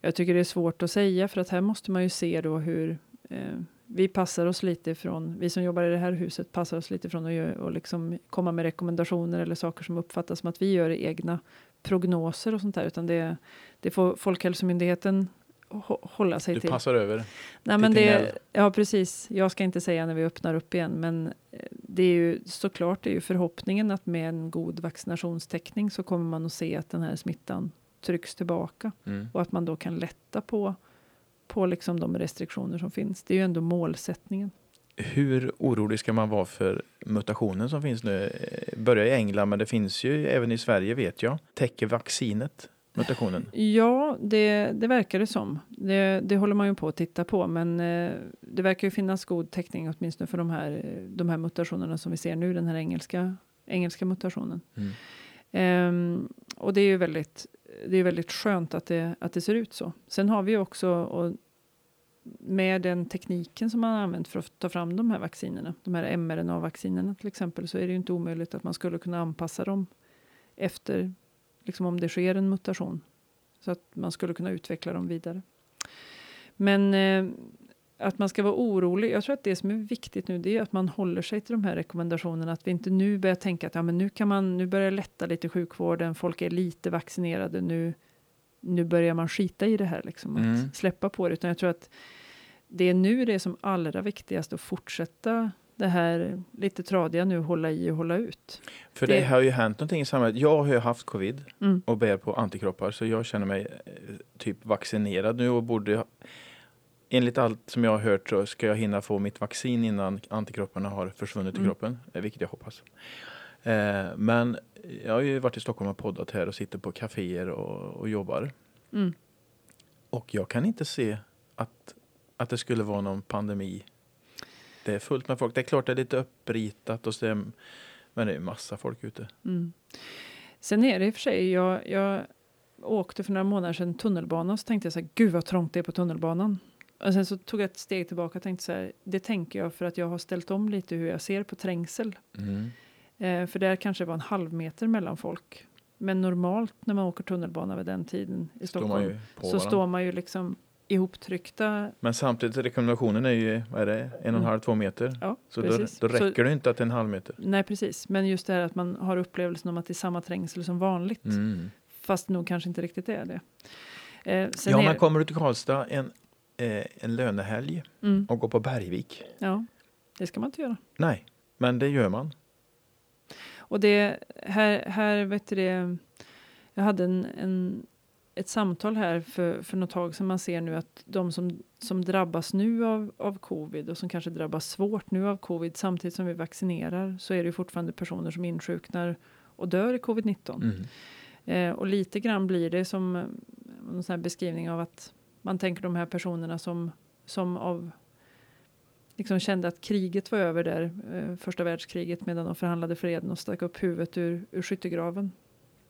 jag tycker det är svårt att säga för att här måste man ju se då hur eh, vi passar oss lite från, vi som jobbar i det här huset passar oss lite från att och liksom komma med rekommendationer eller saker som uppfattas som att vi gör egna prognoser och sånt där, utan det, det får Folkhälsomyndigheten hålla sig du till. Du passar över? Nej, men det, ja, precis. Jag ska inte säga när vi öppnar upp igen, men eh, det är ju såklart det är ju förhoppningen att med en god vaccinationstäckning så kommer man att se att den här smittan trycks tillbaka mm. och att man då kan lätta på, på liksom de restriktioner som finns. Det är ju ändå målsättningen. Hur orolig ska man vara för mutationen som finns nu? Börjar i England, men det finns ju även i Sverige vet jag. Täcker vaccinet mutationen? Ja, det, det verkar det som. Det, det håller man ju på att titta på, men eh, det verkar ju finnas god täckning åtminstone för de här, de här mutationerna som vi ser nu, den här engelska, engelska mutationen. Mm. Um, och det är ju väldigt, det är väldigt skönt att det, att det ser ut så. Sen har vi också, och med den tekniken som man har använt för att ta fram de här vaccinerna, de här mRNA-vaccinerna till exempel, så är det ju inte omöjligt att man skulle kunna anpassa dem efter, liksom om det sker en mutation, så att man skulle kunna utveckla dem vidare. Men eh, att man ska vara orolig. Jag tror att det som är viktigt nu det är att man håller sig till de här rekommendationerna. Att vi inte nu börjar tänka att ja, men nu kan man nu börjar lätta lite sjukvården. Folk är lite vaccinerade nu. Nu börjar man skita i det här liksom att Mm. släppa på det. Utan jag tror att det är nu det är som allra viktigast att fortsätta det här lite tradiga nu, hålla i och hålla ut. För det, Det- har ju hänt någonting i samhället. Jag har ju haft covid Mm. och bär på antikroppar så jag känner mig eh, typ vaccinerad nu och borde Enligt allt som jag har hört så ska jag hinna få mitt vaccin innan antikropparna har försvunnit i Mm. kroppen, eh, vilket jag hoppas. Eh, men jag har ju varit i Stockholm och poddat här och sitter på kaféer och, och jobbar. Mm. Och jag kan inte se att, att det skulle vara någon pandemi. Det är fullt med folk. Det är klart det är lite uppritat och så, är- men det är massa folk ute. Mm. Sen är det i och för sig, jag, jag åkte för några månader sedan tunnelbana och så tänkte jag så här, gud vad trångt det är på tunnelbanan. Och sen så tog jag ett steg tillbaka och tänkte så här, det tänker jag för att jag har ställt om lite hur jag ser på trängsel. Eh, för där kanske det var en halv meter mellan folk. Men normalt när man åker tunnelbana vid den tiden i Står man Stockholm så varandra. står man ju liksom ihoptryckta. Men samtidigt rekommendationen är ju vad är det, en och en Mm. halv, två meter. Ja, Så då, precis. då Så- räcker det inte att det är en halv meter. Nej, precis. Men just det här att man har upplevelsen om att det är samma trängsel som vanligt. Mm. Fast nog kanske inte riktigt är det. Eh, Ja, är, men kommer du till Karlstad en, eh, en lönehelg mm, och går på Bergvik? ja, det ska man inte göra. Nej, men det gör man. Och det här, här vet du det, jag hade en, en, ett samtal här för, för något tag sedan. Man ser nu att de som, som drabbas nu av, av covid och som kanske drabbas svårt nu av covid samtidigt som vi vaccinerar så är det fortfarande personer som insjuknar och dör i covid-19. Mm. Eh, och lite grann blir det som eh, en sån här beskrivning av att man tänker de här personerna som, som av liksom kände att kriget var över där, eh, första världskriget medan de förhandlade freden och stack upp huvudet ur, ur skyttegraven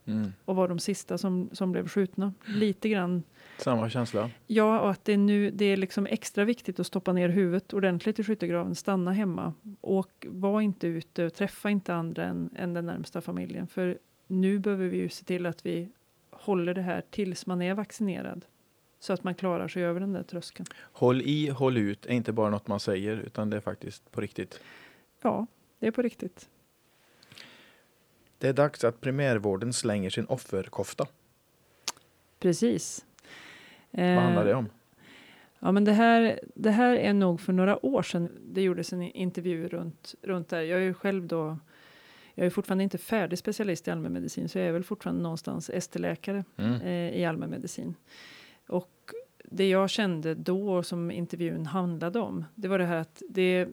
Mm. och var de sista som, som blev skjutna. Lite grann, Samma känsla. ja och att det är nu, det är liksom extra viktigt att stoppa ner huvudet ordentligt i skyttegraven, stanna hemma och var inte ute och träffa inte andra än, än den närmsta familjen. För nu behöver vi ju se till att vi håller det här tills man är vaccinerad. Så att man klarar sig över den där tröskeln. Håll i, håll ut är inte bara något man säger utan det är faktiskt på riktigt. Ja, det är på riktigt. Det är dags att primärvården slänger sin offerkofta. Precis. Vad handlar det Eh, om? Ja, men det här, det här är nog för några år sedan det gjordes en intervju runt, runt där. Jag är ju själv då, jag är fortfarande inte färdig specialist i allmänmedicin, så jag är väl fortfarande någonstans ST-läkare Mm. eh, i allmänmedicin. Och det jag kände då som intervjun handlade om, det var det här att det,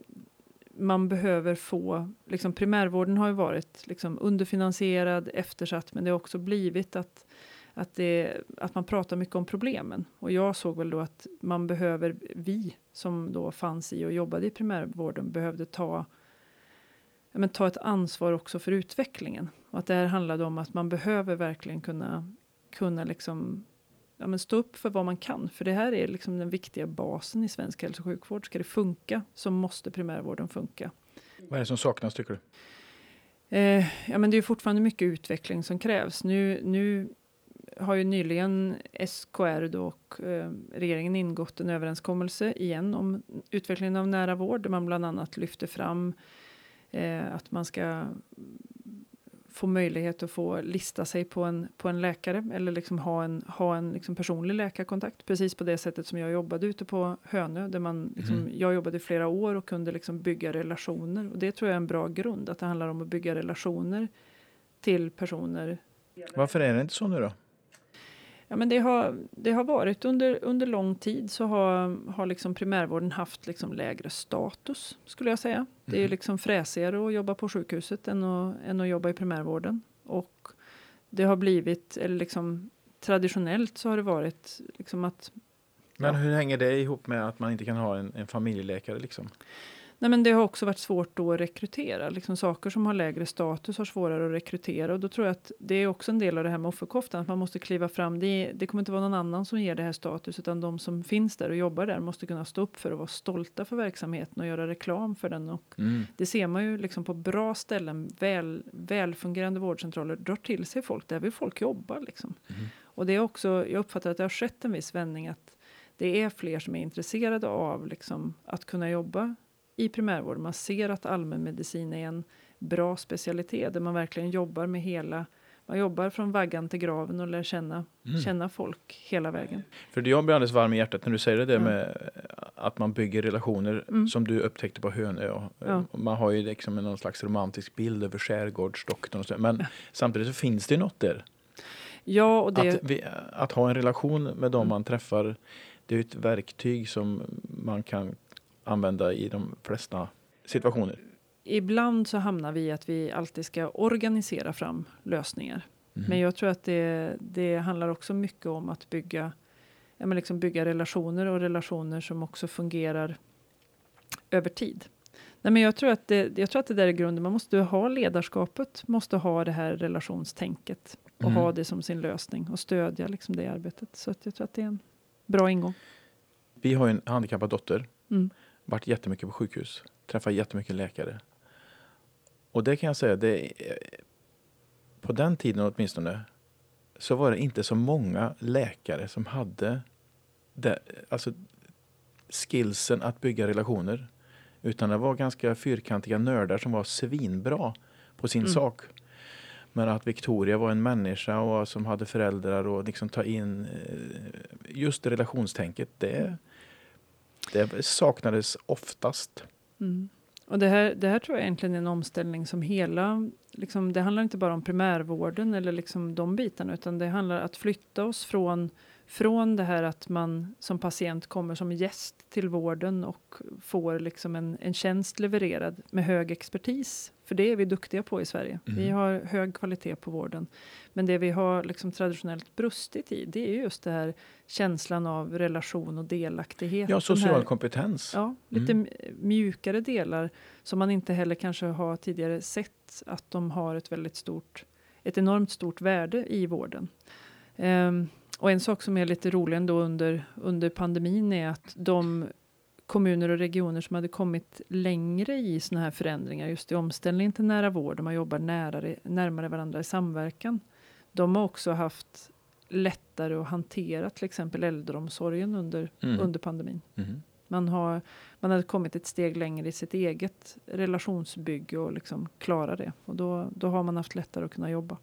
man behöver få, liksom primärvården har ju varit liksom underfinansierad, eftersatt, men det har också blivit att att, det, att man pratar mycket om problemen. Och jag såg väl då att man behöver, vi som då fanns i och jobbade i primärvården behövde ta, ja, men ta ett ansvar också för utvecklingen. Och att det här handlade om att man behöver verkligen kunna, kunna liksom, ja, men stå upp för vad man kan. För det här är liksom den viktiga basen i svensk hälso och sjukvård. Ska det funka så måste primärvården funka. Vad är det som saknas tycker du? Eh, ja, men det är fortfarande mycket utveckling som krävs. Nu, nu har ju nyligen SKR då och eh, regeringen ingått en överenskommelse igen om utvecklingen av nära vård där man bland annat lyfter fram eh, att man ska få möjlighet att få lista sig på en, på en läkare eller liksom ha en, ha en liksom personlig läkarkontakt. Precis på det sättet som jag jobbade ute på Hönö. Där man liksom, Mm. Jag jobbade i flera år och kunde liksom bygga relationer. Och det tror jag är en bra grund. Att det handlar om att bygga relationer till personer. Varför är det inte så nu då? Ja, men det, har, det har varit under, under lång tid så har, har liksom primärvården haft liksom lägre status skulle jag säga. Det är Mhm. liksom fräsigare att jobba på sjukhuset än att, än att jobba i primärvården. Och det har blivit, eller liksom traditionellt så har det varit liksom att Men hur hänger det ihop med att man inte kan ha en, en familjeläkare liksom? Nej, men det har också varit svårt då att rekrytera. Liksom saker som har lägre status har svårare att rekrytera. Och då tror jag att det är också en del av det här med offerkoftan. Att man måste kliva fram. Det, det kommer inte vara någon annan som ger det här status. Utan de som finns där och jobbar där måste kunna stå upp för och vara stolta för verksamheten och göra reklam för den. Och Mm. det ser man ju liksom på bra ställen. Väl, välfungerande vårdcentraler drar till sig folk. Där vill folk jobba liksom. Mm. Och det är också, jag uppfattar att det har skett en viss vändning. att det är fler som är intresserade av liksom, att kunna jobba i primärvård. Man ser att allmänmedicin är en bra specialitet där man verkligen jobbar med hela man jobbar från vaggan till graven och lär känna, Mm. känna folk hela vägen. För jag blir alldeles varm i hjärtat när du säger det där Ja. med att man bygger relationer Mm. som du upptäckte på Hönö. Och, Ja. Man har ju liksom någon slags romantisk bild över skärgårdsdoktorn och så. Men samtidigt så finns det ju något där. Ja, och det, Att, vi, att ha en relation med dem Mm. man träffar, det är ett verktyg som man kan använda i de flesta situationer. ibland så hamnar vi i att vi alltid ska organisera fram lösningar. Mhm. Men jag tror att det, det handlar också mycket om att bygga, ja, men liksom bygga relationer och relationer som också fungerar över tid. Nej, men jag, tror att det, jag tror att det där är grunden. Man måste ha ledarskapet, måste ha det här relationstänket och Mhm. ha det som sin lösning och stödja liksom det arbetet. Så att jag tror att det är en bra ingång. Vi har ju en handikappad dotter, Mm. Varit jättemycket på sjukhus, träffat jättemycket läkare. Och det kan jag säga, det på den tiden åtminstone, så var det inte så många läkare som hade det, alltså skillsen att bygga relationer. Utan det var ganska fyrkantiga nördar som var svinbra på sin Mm. sak. Men att Victoria var en människa och som hade föräldrar och liksom ta in eh, just relationstänket. Det, det saknades oftast. Mm. Och det här, det här tror jag egentligen är en omställning som hela, liksom, det handlar inte bara om primärvården eller liksom de bitarna, utan det handlar att flytta oss från, från det här att man som patient kommer som gäst till vården och får liksom en, en tjänst levererad med hög expertis. För det är vi duktiga på i Sverige. Vi Mhm. har hög kvalitet på vården. Men det vi har liksom traditionellt brustit i, det är just det här känslan av relation och delaktighet. Ja, social här- kompetens. Ja, lite m- mjukare delar som man inte heller kanske har tidigare sett att de har ett väldigt stort, ett enormt stort värde i vården. Ehm, och en sak som är lite rolig ändå under, under pandemin är att de kommuner och regioner som hade kommit längre i såna här förändringar, just i omställningen till nära vård, där man jobbar närare, närmare varandra i samverkan, de har också haft lättare att hantera till exempel äldreomsorgen under, Mm. under pandemin. Mhm. Man, har, man hade kommit ett steg längre i sitt eget relationsbygge och liksom klara det. Och då, då har man haft lättare att kunna jobba.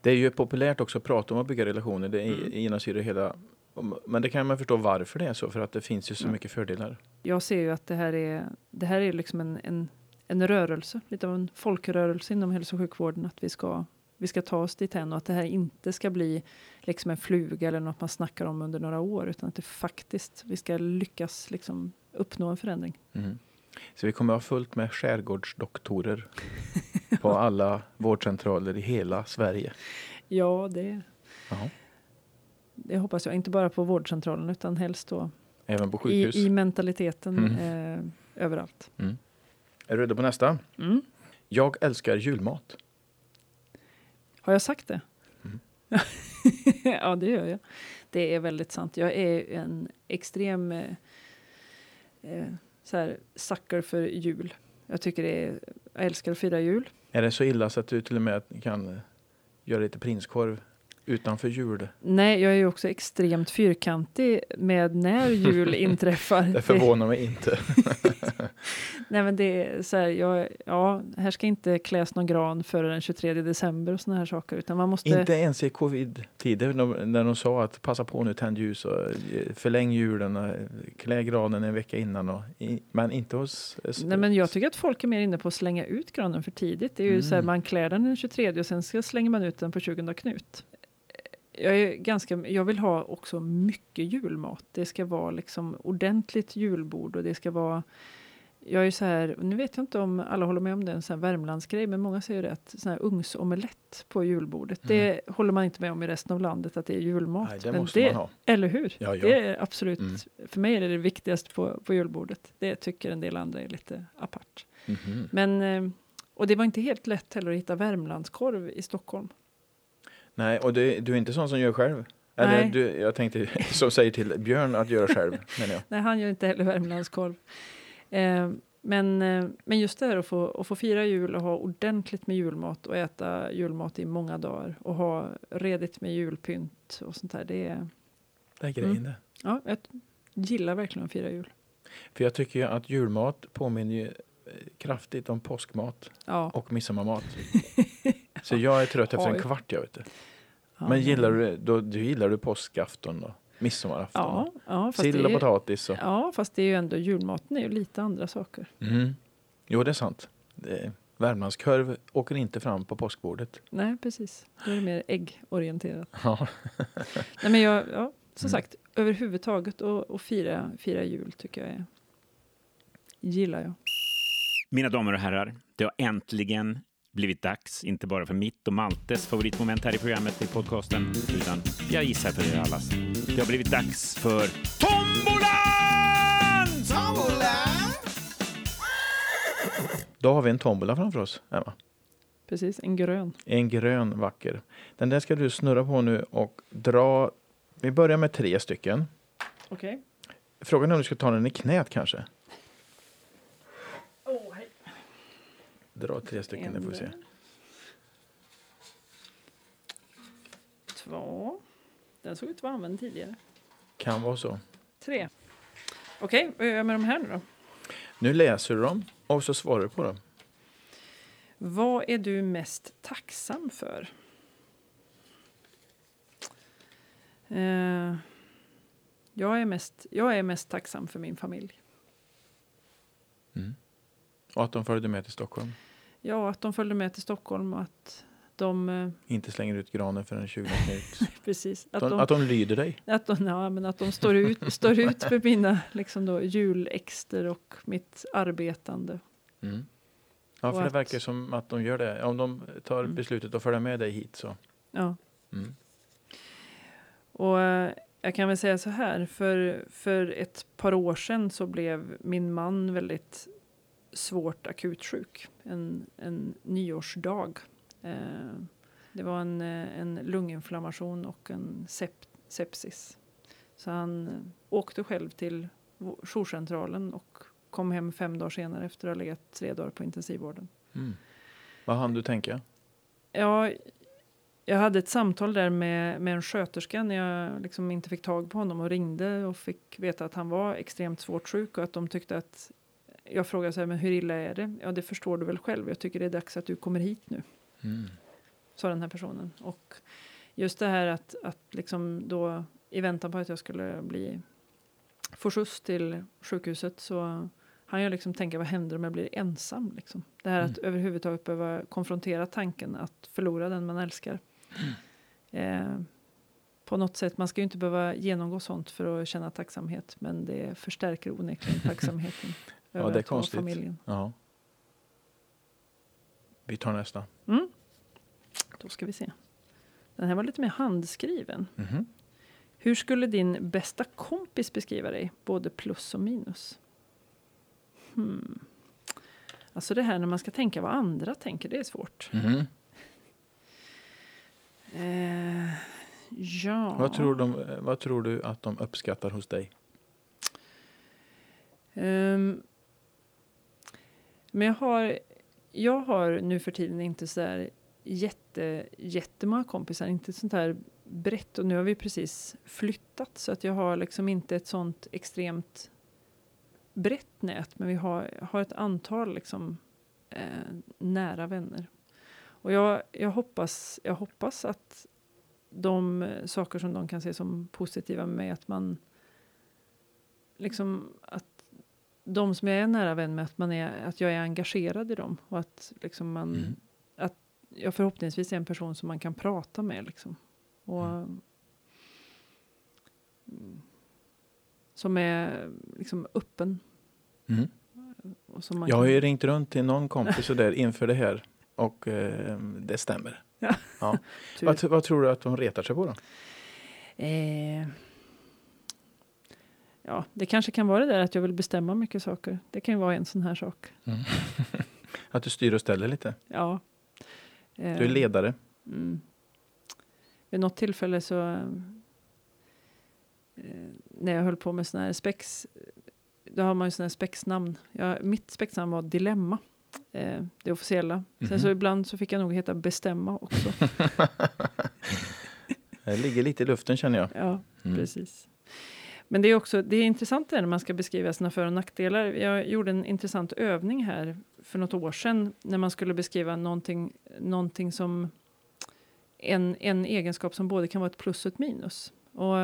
Det är ju populärt också att prata om att bygga relationer. Det Mm. genomsyrar hela... Men det kan man förstå varför det är så. För att det finns ju så mycket fördelar. Jag ser ju att det här är, det här är liksom en, en, en rörelse, lite av en folkrörelse inom hälso och sjukvården. Att vi ska, vi ska ta oss dit än och att det här inte ska bli liksom en fluga eller något man snackar om under några år. Utan att det faktiskt, vi ska lyckas liksom uppnå en förändring. Mhm. Så vi kommer att ha fullt med skärgårdsdoktorer på alla vårdcentraler i hela Sverige. Ja, det, Jaha. det hoppas jag. Inte bara på vårdcentralen utan helst då Även på sjukhus. I, i mentaliteten Mm. eh, överallt. Är du redo på nästa? Mm. Jag älskar julmat. Har jag sagt det? Mm. ja, det gör jag. Det är väldigt sant. Jag är en extrem eh, eh, så här, sucker för jul. Jag tycker det är, jag älskar att fira jul. Är det så illa så att du till och med kan eh, göra lite prinskorv utanför jul? Nej, jag är ju också extremt fyrkantig med när jul inträffar. Det förvånar mig inte. Nej, men det är så här, jag, ja, här ska inte kläs någon gran före den 23 december och såna här saker, utan man måste... Inte ens i covid-tider när- de sa att passa på nu, tänd ljus och eh, förläng julen, och klä granen en vecka innan. Och, men inte hos... Nej, men jag tycker att folk är mer inne på att slänga ut granen för tidigt. Det är ju så här, Mm. man klär den den 23 och sen ska slänger man ut den på 20 Knut. Jag, är ganska, jag vill ha också mycket julmat. Det ska vara liksom ordentligt julbord och det ska vara jag är så här, nu vet jag inte om alla håller med om det, en sån här Värmlandsgrej, men många säger det att sån här ugnsоmelett på julbordet, det håller man inte med om i resten av landet att det är julmat. Mm. Nej, det men måste det, man ha. Eller hur? Ja, ja. Det är absolut, Mm. för mig är det det viktigaste på, på julbordet. Det tycker en del andra är lite apart. Mhm. Men, eh, och det var inte helt lätt heller att hitta Värmlandskorv i Stockholm. Nej, och du, du är inte sån som gör själv? Eller Nej. du, jag tänkte som säger till Björn att göra själv, menar jag. Nej, han gör inte heller Värmlandskorv. Eh, men, eh, men just det här att få, att få fira jul och ha ordentligt med julmat och äta julmat i många dagar och ha redigt med julpynt och sånt där. Det är, Det är grejen Mm. det. ja, jag, Gillar verkligen att fira jul. För jag tycker ju att julmat påminner eh, kraftigt om påskmat Ja. och midsommarmat. Så jag är trött efter en kvart, jag vet det. Men gillar du, då, du gillar du påskafton och midsommarafton? Ja, ja, fast Sill det och är, potatis och... ja, fast det är ju ändå julmaten är ju lite andra saker. Mm. Jo, det är sant. Det, Värmlandskorv åker inte fram på påskbordet. Nej, precis. Då är det mer äggorienterat. Ja. Nej, men jag, ja, som Mm. sagt, överhuvudtaget och, och fira, fira jul tycker jag är, gillar jag. Mina damer och herrar, det har äntligen blivit dags, inte bara för mitt och Maltes favoritmoment här i programmet i podcasten, utan jag gissar för er allas. Det har blivit dags för Tombolan! Då har vi en tombola framför oss, Emma. Precis, en grön. En grön vacker. Den där ska du snurra på nu och dra. Vi börjar med tre stycken. Okej. Frågan är om du ska ta den i knät kanske? Oh, hej. Dra tre stycken, det får vi se. Två. Den såg ut att vara använd tidigare. Kan vara så. Tre. Okej, vad gör jag med de här nu då? Nu läser du dem och så svarar du på dem. Vad är du mest tacksam för? Eh, jag, är mest, jag är mest tacksam för min familj. Och att de följde med till Stockholm. Ja, att de följde med till Stockholm och att de... Eh, Inte slänger ut granen förrän 20 ut. precis. Att De, att de lyder dig. att de, ja, men att de står ut, står ut för mina liksom då, julexter och mitt arbetande. Mm. Ja, Och för det att- verkar som att de gör det. Om de tar Mm. beslutet att följa med dig hit så. Ja. Mm. Och eh, jag kan väl säga så här, för, för ett par år sedan så blev min man väldigt svårt akutsjuk. En, en nyårsdag. Eh, det var en, eh, en lunginflammation och en sep, sepsis. Så han eh, åkte själv till jourcentralen och kom hem fem dagar senare efter att ha legat tre dagar på intensivvården. Mm. Vad hann du tänka? Ja, jag hade ett samtal där med, med en sköterska när jag liksom inte fick tag på honom och ringde och fick veta att han var extremt svårt sjuk och att de tyckte att jag frågade så här, men hur illa är det? Ja, det förstår du väl själv. Jag tycker det är dags att du kommer hit nu, Mm. sa den här personen. Och just det här att, att liksom då i väntan på att jag skulle bli få skjuts till sjukhuset så han jag liksom tänka vad händer om jag blir ensam? Liksom. Det här att överhuvudtaget behöva konfrontera tanken att förlora den man älskar. Eh, på något sätt, man ska ju inte behöva genomgå sånt för att känna tacksamhet men det förstärker onekligen tacksamheten. Ja, över det är att konstigt. familjen. Ja. Vi tar nästa. Mm. Då ska vi se. Den här var lite mer handskriven. Mhm. Hur skulle din bästa kompis beskriva dig, både plus och minus? Hmm. Alltså det här när man ska tänka vad andra tänker, det är svårt. Mhm. Eh, ja. Vad, tror de, vad tror du att de uppskattar hos dig? Ehm, men jag har, jag har nu för tiden inte så där jätte, jättemånga kompisar, inte sånt här brett och nu har vi precis flyttat så att jag har liksom inte ett sånt extremt brett nät men vi har, har ett antal liksom eh, nära vänner. Och jag, jag, hoppas, jag hoppas att de saker som de kan se som positiva med mig, att man liksom att de som jag är nära vän med, att, man är, att jag är engagerad i dem och att liksom man, Mm. att jag förhoppningsvis är en person som man kan prata med liksom. Och Mm. mm, som är liksom öppen. Mm. Och som man Jag har kan, ju ringt runt till någon kompis och där inför det här och eh, det stämmer. tur. Vad, vad tror du att de retar sig på då? Eh, ja, det kanske kan vara det där att jag vill bestämma mycket saker. Det kan ju vara en sån här sak. Att du styr och ställer lite? Ja. Eh, Du är ledare. Mm. Vid något tillfälle så eh, när jag höll på med såna här spex, då har man ju såna här spexnamn. Jag, mitt spexnamn var Dilemma, eh, det officiella. Sen Mhm. så ibland så fick jag nog heta Bestämma också. Det ligger lite i luften känner jag. ja, Mm. precis. Men det är också det är intressant när man ska beskriva sina för och nackdelar. Jag gjorde en intressant övning här för något år sedan när man skulle beskriva någonting, någonting som en, en egenskap som både kan vara ett plus och ett minus. Och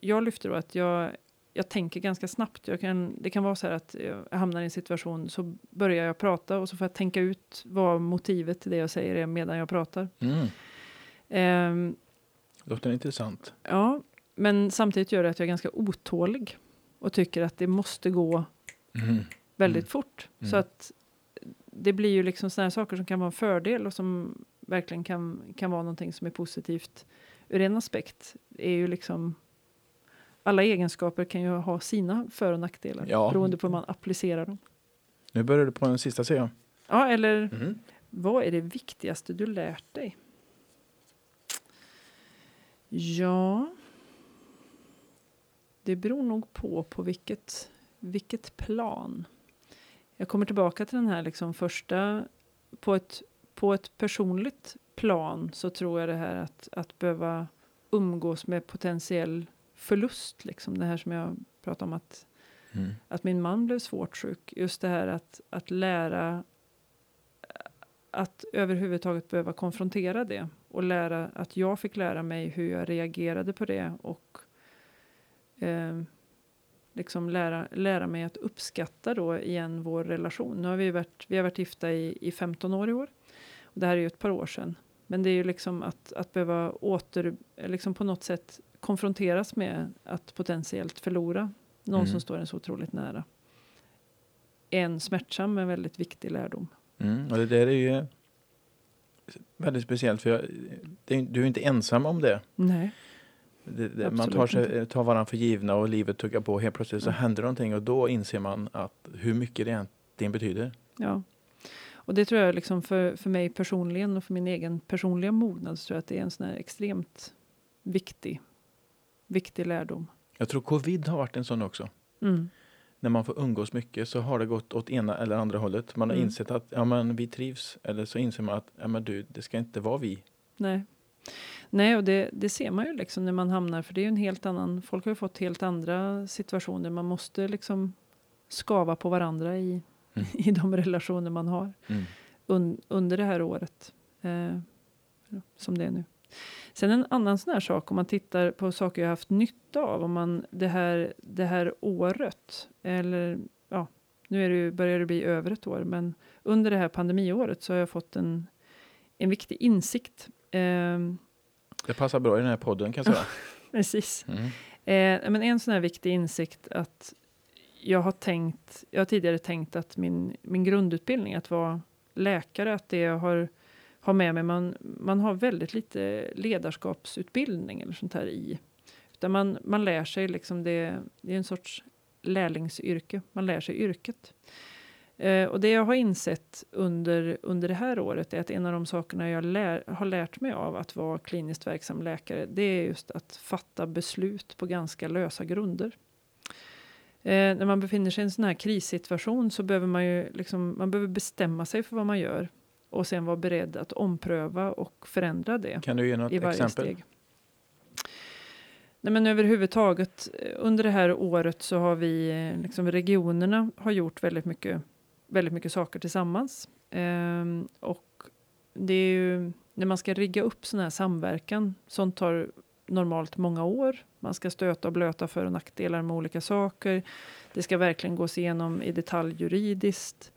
jag lyfter då att jag, jag tänker ganska snabbt. Jag kan, det kan vara så här att jag hamnar i en situation så börjar jag prata och så får jag tänka ut vad motivet till det jag säger är medan jag pratar. Mm. Um, Låter intressant. Ja, men samtidigt gör det att jag är ganska otålig och tycker att det måste gå Mm. väldigt Mm. fort. Mm. Så att det blir ju liksom sådana saker som kan vara en fördel och som verkligen kan, kan vara någonting som är positivt ur en aspekt. är ju liksom alla egenskaper kan ju ha sina för och nackdelar Ja. beroende på hur man applicerar dem. Nu börjar du på den sista sidan. Ja, eller Mm. vad är det viktigaste du lärt dig? Ja, det beror nog på på vilket, vilket plan. Jag kommer tillbaka till den här liksom första, på ett, på ett personligt plan så tror jag det här att, att behöva umgås med potentiell förlust, liksom det här som jag pratade om att Mm. att min man blev svårt sjuk. Just det här att, att lära att överhuvudtaget behöva konfrontera det och lära att jag fick lära mig hur jag reagerade på det och eh, liksom lära, lära mig att uppskatta då igen vår relation. Nu har vi varit, vi har varit gifta i, i 15 år i år och det här är ju ett par år sedan. Men det är ju liksom att, att behöva åter, liksom på något sätt konfronteras med att potentiellt förlora någon Mm. som står en så otroligt nära. En smärtsam men väldigt viktig lärdom. Mm. Och det där är ju väldigt speciellt för jag, det du är inte ensam om det. Nej. Det, det man tar, sig, tar varandra för givna och livet tuggar på. Helt plötsligt så Mm. händer någonting och då inser man att hur mycket det egentligen betyder. Ja. Och det tror jag liksom för, för mig personligen och för min egen personliga mognad så tror jag att det är en sån här extremt viktig, viktig lärdom. Jag tror covid har varit en sån också. Mm. När man får umgås mycket så har det gått åt ena eller andra hållet. Man har Mm. insett att ja, men vi trivs. Eller så inser man att ja, men du, det ska inte vara vi. Nej. Nej, och det, det ser man ju liksom när man hamnar, för det är ju en helt annan, folk har ju fått helt andra situationer. Man måste liksom skava på varandra i, Mm. i de relationer man har. un, under det här året. Eh, som det är nu. Sen en annan sån här sak om man tittar på saker jag haft nytta av. Om man det här, det här året. Eller ja, nu är det ju, börjar det bli över ett år. Men under det här pandemiåret så har jag fått en, en viktig insikt. Eh, Det passar bra i den här podden kan jag säga. precis. Mm. Eh, men en sån här viktig insikt att jag har tänkt, jag har tidigare tänkt att min, min grundutbildning att vara läkare, att det jag har, har med mig, man, man har väldigt lite ledarskapsutbildning eller sånt här i. Utan man, man lär sig liksom det, det är en sorts lärlingsyrke, man lär sig yrket. Eh, och det jag har insett under, under det här året är att en av de sakerna jag lär, har lärt mig av att vara kliniskt verksam läkare, det är just att fatta beslut på ganska lösa grunder. Eh, när man befinner sig i en sån här krissituation så behöver man ju liksom, man behöver bestämma sig för vad man gör och sen vara beredd att ompröva och förändra det Kan du ge något i varje exempel? steg. Nej, men överhuvudtaget eh, under det här året så har vi, eh, liksom regionerna har gjort väldigt mycket, väldigt mycket saker tillsammans. Ehm, och det är ju, när man ska rigga upp sån här samverkan, sånt tar normalt många år. Man ska stöta och blöta för och nackdelar med olika saker. Det ska verkligen gås igenom i detalj juridiskt.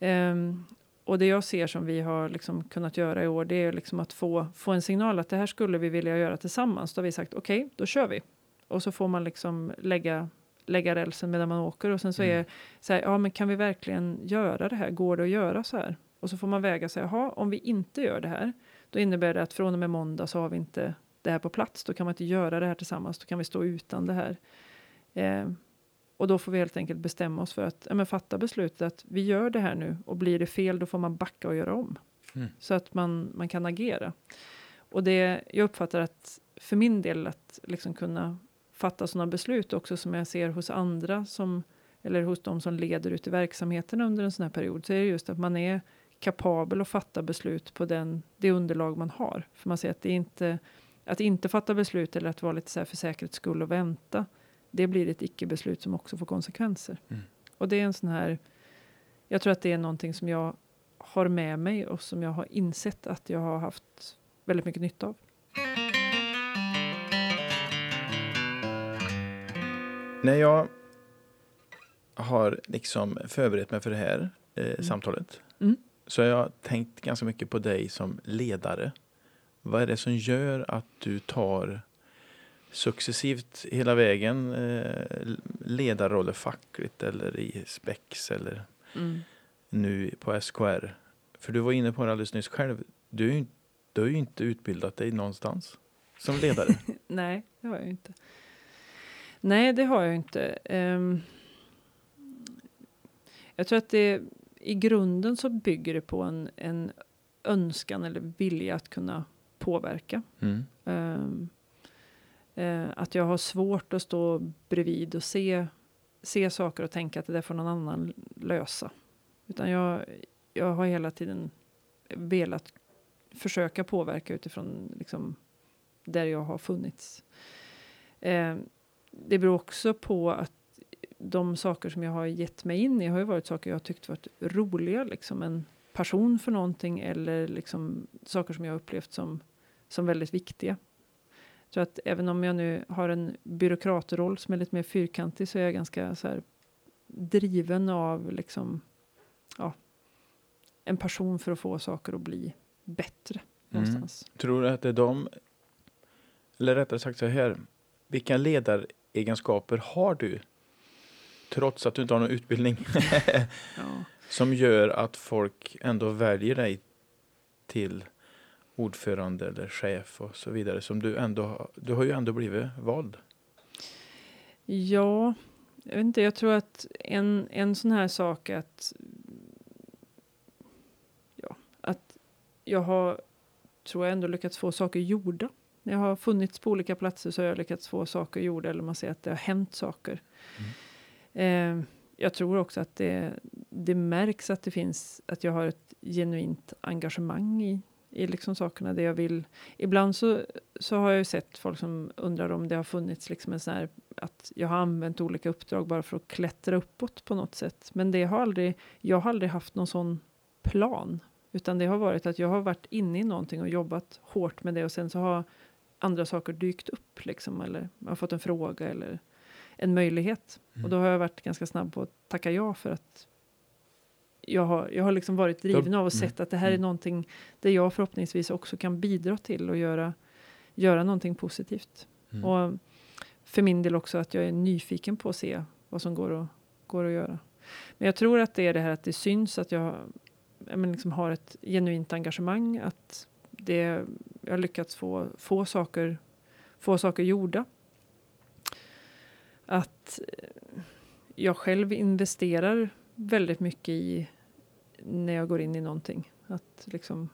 Um, och det jag ser som vi har liksom kunnat göra i år, det är liksom att få, få en signal att det här skulle vi vilja göra tillsammans. Då har vi sagt okej, okay, då kör vi. Och så får man liksom lägga, lägga rälsen medan man åker. Och sen så Mm. är så här, ja men kan vi verkligen göra det här? Går det att göra så här? Och så får man väga sig, jaha, om vi inte gör det här, då innebär det att från och med måndag så har vi inte det här på plats. Då kan man inte göra det här tillsammans, då kan vi stå utan det här. Eh, och då får vi helt enkelt bestämma oss för att ja, men fatta beslutet att vi gör det här nu och blir det fel då får man backa och göra om. Mm. Så att man, man kan agera. Och det, jag uppfattar att för min del att liksom kunna fatta sådana beslut också som jag ser hos andra som eller hos de som leder ut i verksamheten under en sån här period så är det just att man är kapabel att fatta beslut på den, det underlag man har. För man ser att det är inte att inte fatta beslut eller att vara lite så här för säkerhets skull och vänta det blir ett icke-beslut som också får konsekvenser. Mm. Och det är en sån här, jag tror att det är någonting som jag har med mig och som jag har insett att jag har haft väldigt mycket nytta av. När jag har liksom förberett mig för det här eh, Mm. samtalet Mm. så har jag tänkt ganska mycket på dig som ledare. Vad är det som gör att du tar successivt hela vägen eh, ledarroller fackligt eller i Spex eller Mm. nu på SKR? För du var inne på det alldeles nyss själv. Du, du har ju inte utbildat dig någonstans som ledare. Nej, det har jag inte. Nej, det har jag inte. Ehm, jag tror att det i grunden så bygger det på en, en önskan eller vilja att kunna påverka. Mm. Ehm, eh, att jag har svårt att stå bredvid och se, se saker och tänka att det där får någon annan lösa. Utan jag, jag har hela tiden velat försöka påverka utifrån liksom, där jag har funnits. Eh, det beror också på att de saker som jag har gett mig in i har ju varit saker jag tyckt varit roliga, liksom en passion för någonting eller liksom saker som jag upplevt som, som väldigt viktiga. Så att även om jag nu har en byråkratroll som är lite mer fyrkantig så är jag ganska så här driven av liksom, ja, en passion för att få saker att bli bättre någonstans. Tror du att det är de, eller rättare sagt så här, vilka ledaregenskaper har du, trots att du inte har någon utbildning, Ja. som gör att folk ändå väljer dig till ordförande eller chef och så vidare, som du ändå har, du har ju ändå blivit vald. Ja, jag vet inte, jag tror att en, en sån här sak att ja, att jag har, tror jag ändå lyckats få saker gjorda. Jag har funnits på olika platser så har jag lyckats få saker gjorda eller man ser att det har hänt saker. Eh, jag tror också att det, det märks att det finns, att jag har ett genuint engagemang i, i liksom sakerna det jag vill. Ibland så, så har jag ju sett folk som undrar om det har funnits liksom en sån här att jag har använt olika uppdrag bara för att klättra uppåt på något sätt. Men det har aldrig, jag har aldrig haft någon sån plan. Utan det har varit att jag har varit inne i någonting och jobbat hårt med det och sen så har andra saker dykt upp liksom. Eller man har fått en fråga eller en möjlighet. Och då har jag varit ganska snabb på att tacka ja för att jag har, jag har liksom varit driven av och Mm. sett att det här är Mm. någonting där jag förhoppningsvis också kan bidra till och göra, göra någonting positivt. Mm. Och för min del också att jag är nyfiken på att se vad som går att, går att göra. Men jag tror att det är det här att det syns att jag, jag men liksom har ett genuint engagemang. Att det, jag har lyckats få, få, saker, få saker gjorda. Att eh, jag själv investerar väldigt mycket i när jag går in i någonting. Att liksom,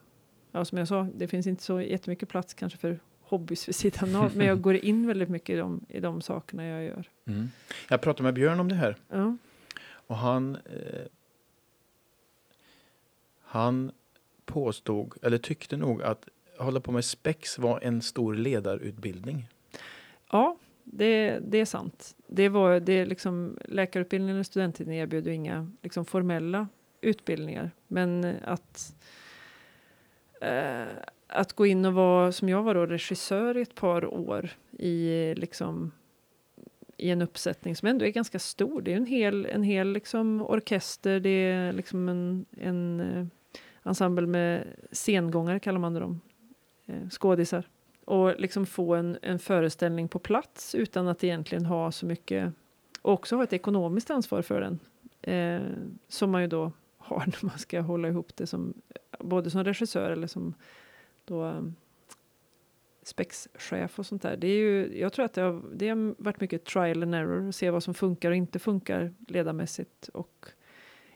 ja, som jag sa, det finns inte så jättemycket plats kanske för hobbys vid sidan av, men jag går in väldigt mycket i de, i de sakerna jag gör. Mm. Jag pratade med Björn om det här Ja. och han eh, han påstod, eller tyckte nog att hålla på med spex var en stor ledarutbildning. Ja, det, det är sant. Det var det är liksom, läkarutbildningen och studenttiden erbjuder inga liksom, formella utbildningar. Men eh, att, eh, att gå in och vara, som jag var då, regissör i ett par år i, liksom, i en uppsättning som ändå är ganska stor. Det är en hel, en hel liksom, orkester, det är liksom en, en eh, ensemble med sengångare kallar man dem, eh, skådisar och liksom få en, en föreställning på plats utan att egentligen ha så mycket och också ha ett ekonomiskt ansvar för den eh, som man ju då har när man ska hålla ihop det som både som regissör eller som då um, spexchef och sånt där. Det är ju, jag tror att det har, det har varit mycket trial and error och se vad som funkar och inte funkar ledarmässigt och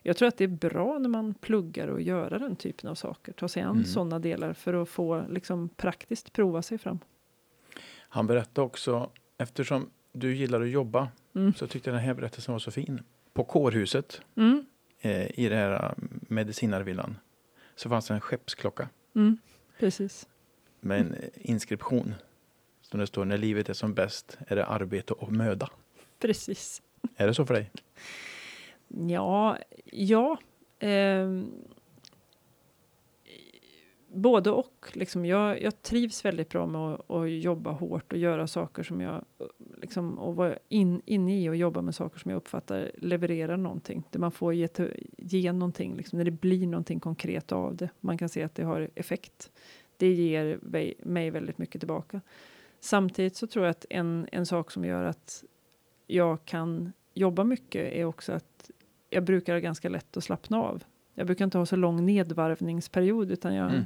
jag tror att det är bra när man pluggar och göra den typen av saker, ta sig an Mm. sådana delar för att få liksom praktiskt prova sig fram. Han berättade också, eftersom du gillar att jobba, Mm. så tyckte jag den här berättelsen var så fin. På kårhuset Mm. eh, i den här eh, medicinarvillan så fanns det en skeppsklocka Mm. Precis. med en eh, inskription. Som det står, när livet är som bäst är det arbete och möda. Precis. Är det så för dig? Ja, ja. Eh, både och. Liksom jag, jag trivs väldigt bra med att, att, jobba hårt och göra saker som jag... Liksom, och vara in, inne i och jobba med saker som jag uppfattar levererar någonting. Där man får ge, ge någonting, liksom, när det blir någonting konkret av det. Man kan se att det har effekt. Det ger mig väldigt mycket tillbaka. Samtidigt så tror jag att en, en sak som gör att jag kan jobba mycket är också att jag brukar ha ganska lätt att slappna av. Jag brukar inte ha så lång nedvarvningsperiod utan jag, mm.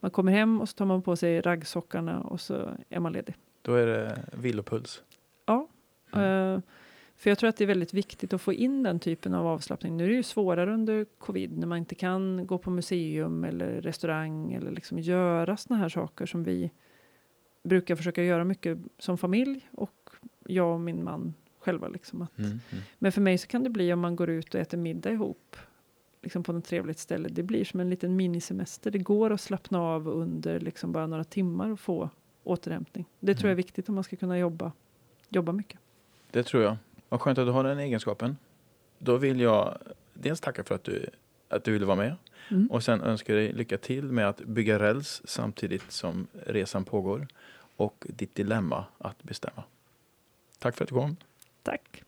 man kommer hem och så tar man på sig raggsockarna och så är man ledig. Då är det vilopuls? Ja. Mm. Uh, för jag tror att det är väldigt viktigt att få in den typen av avslappning. Nu är det ju svårare under covid när man inte kan gå på museum eller restaurang eller liksom göra såna här saker som vi brukar försöka göra mycket som familj och jag och min man själva. Liksom att, mm, mm. Men för mig så kan det bli om man går ut och äter middag ihop liksom på något trevligt ställe. Det blir som en liten minisemester. Det går att slappna av under liksom bara några timmar och få återhämtning. Det mm. tror jag är mm. viktigt om man ska kunna jobba, jobba mycket. Det tror jag. Vad skönt att du har den egenskapen. Då vill jag dels tacka för att du, att du ville vara med mm. och sen önska dig lycka till med att bygga räls samtidigt som resan pågår och ditt dilemma att bestämma. Tack för att du kom. Tack.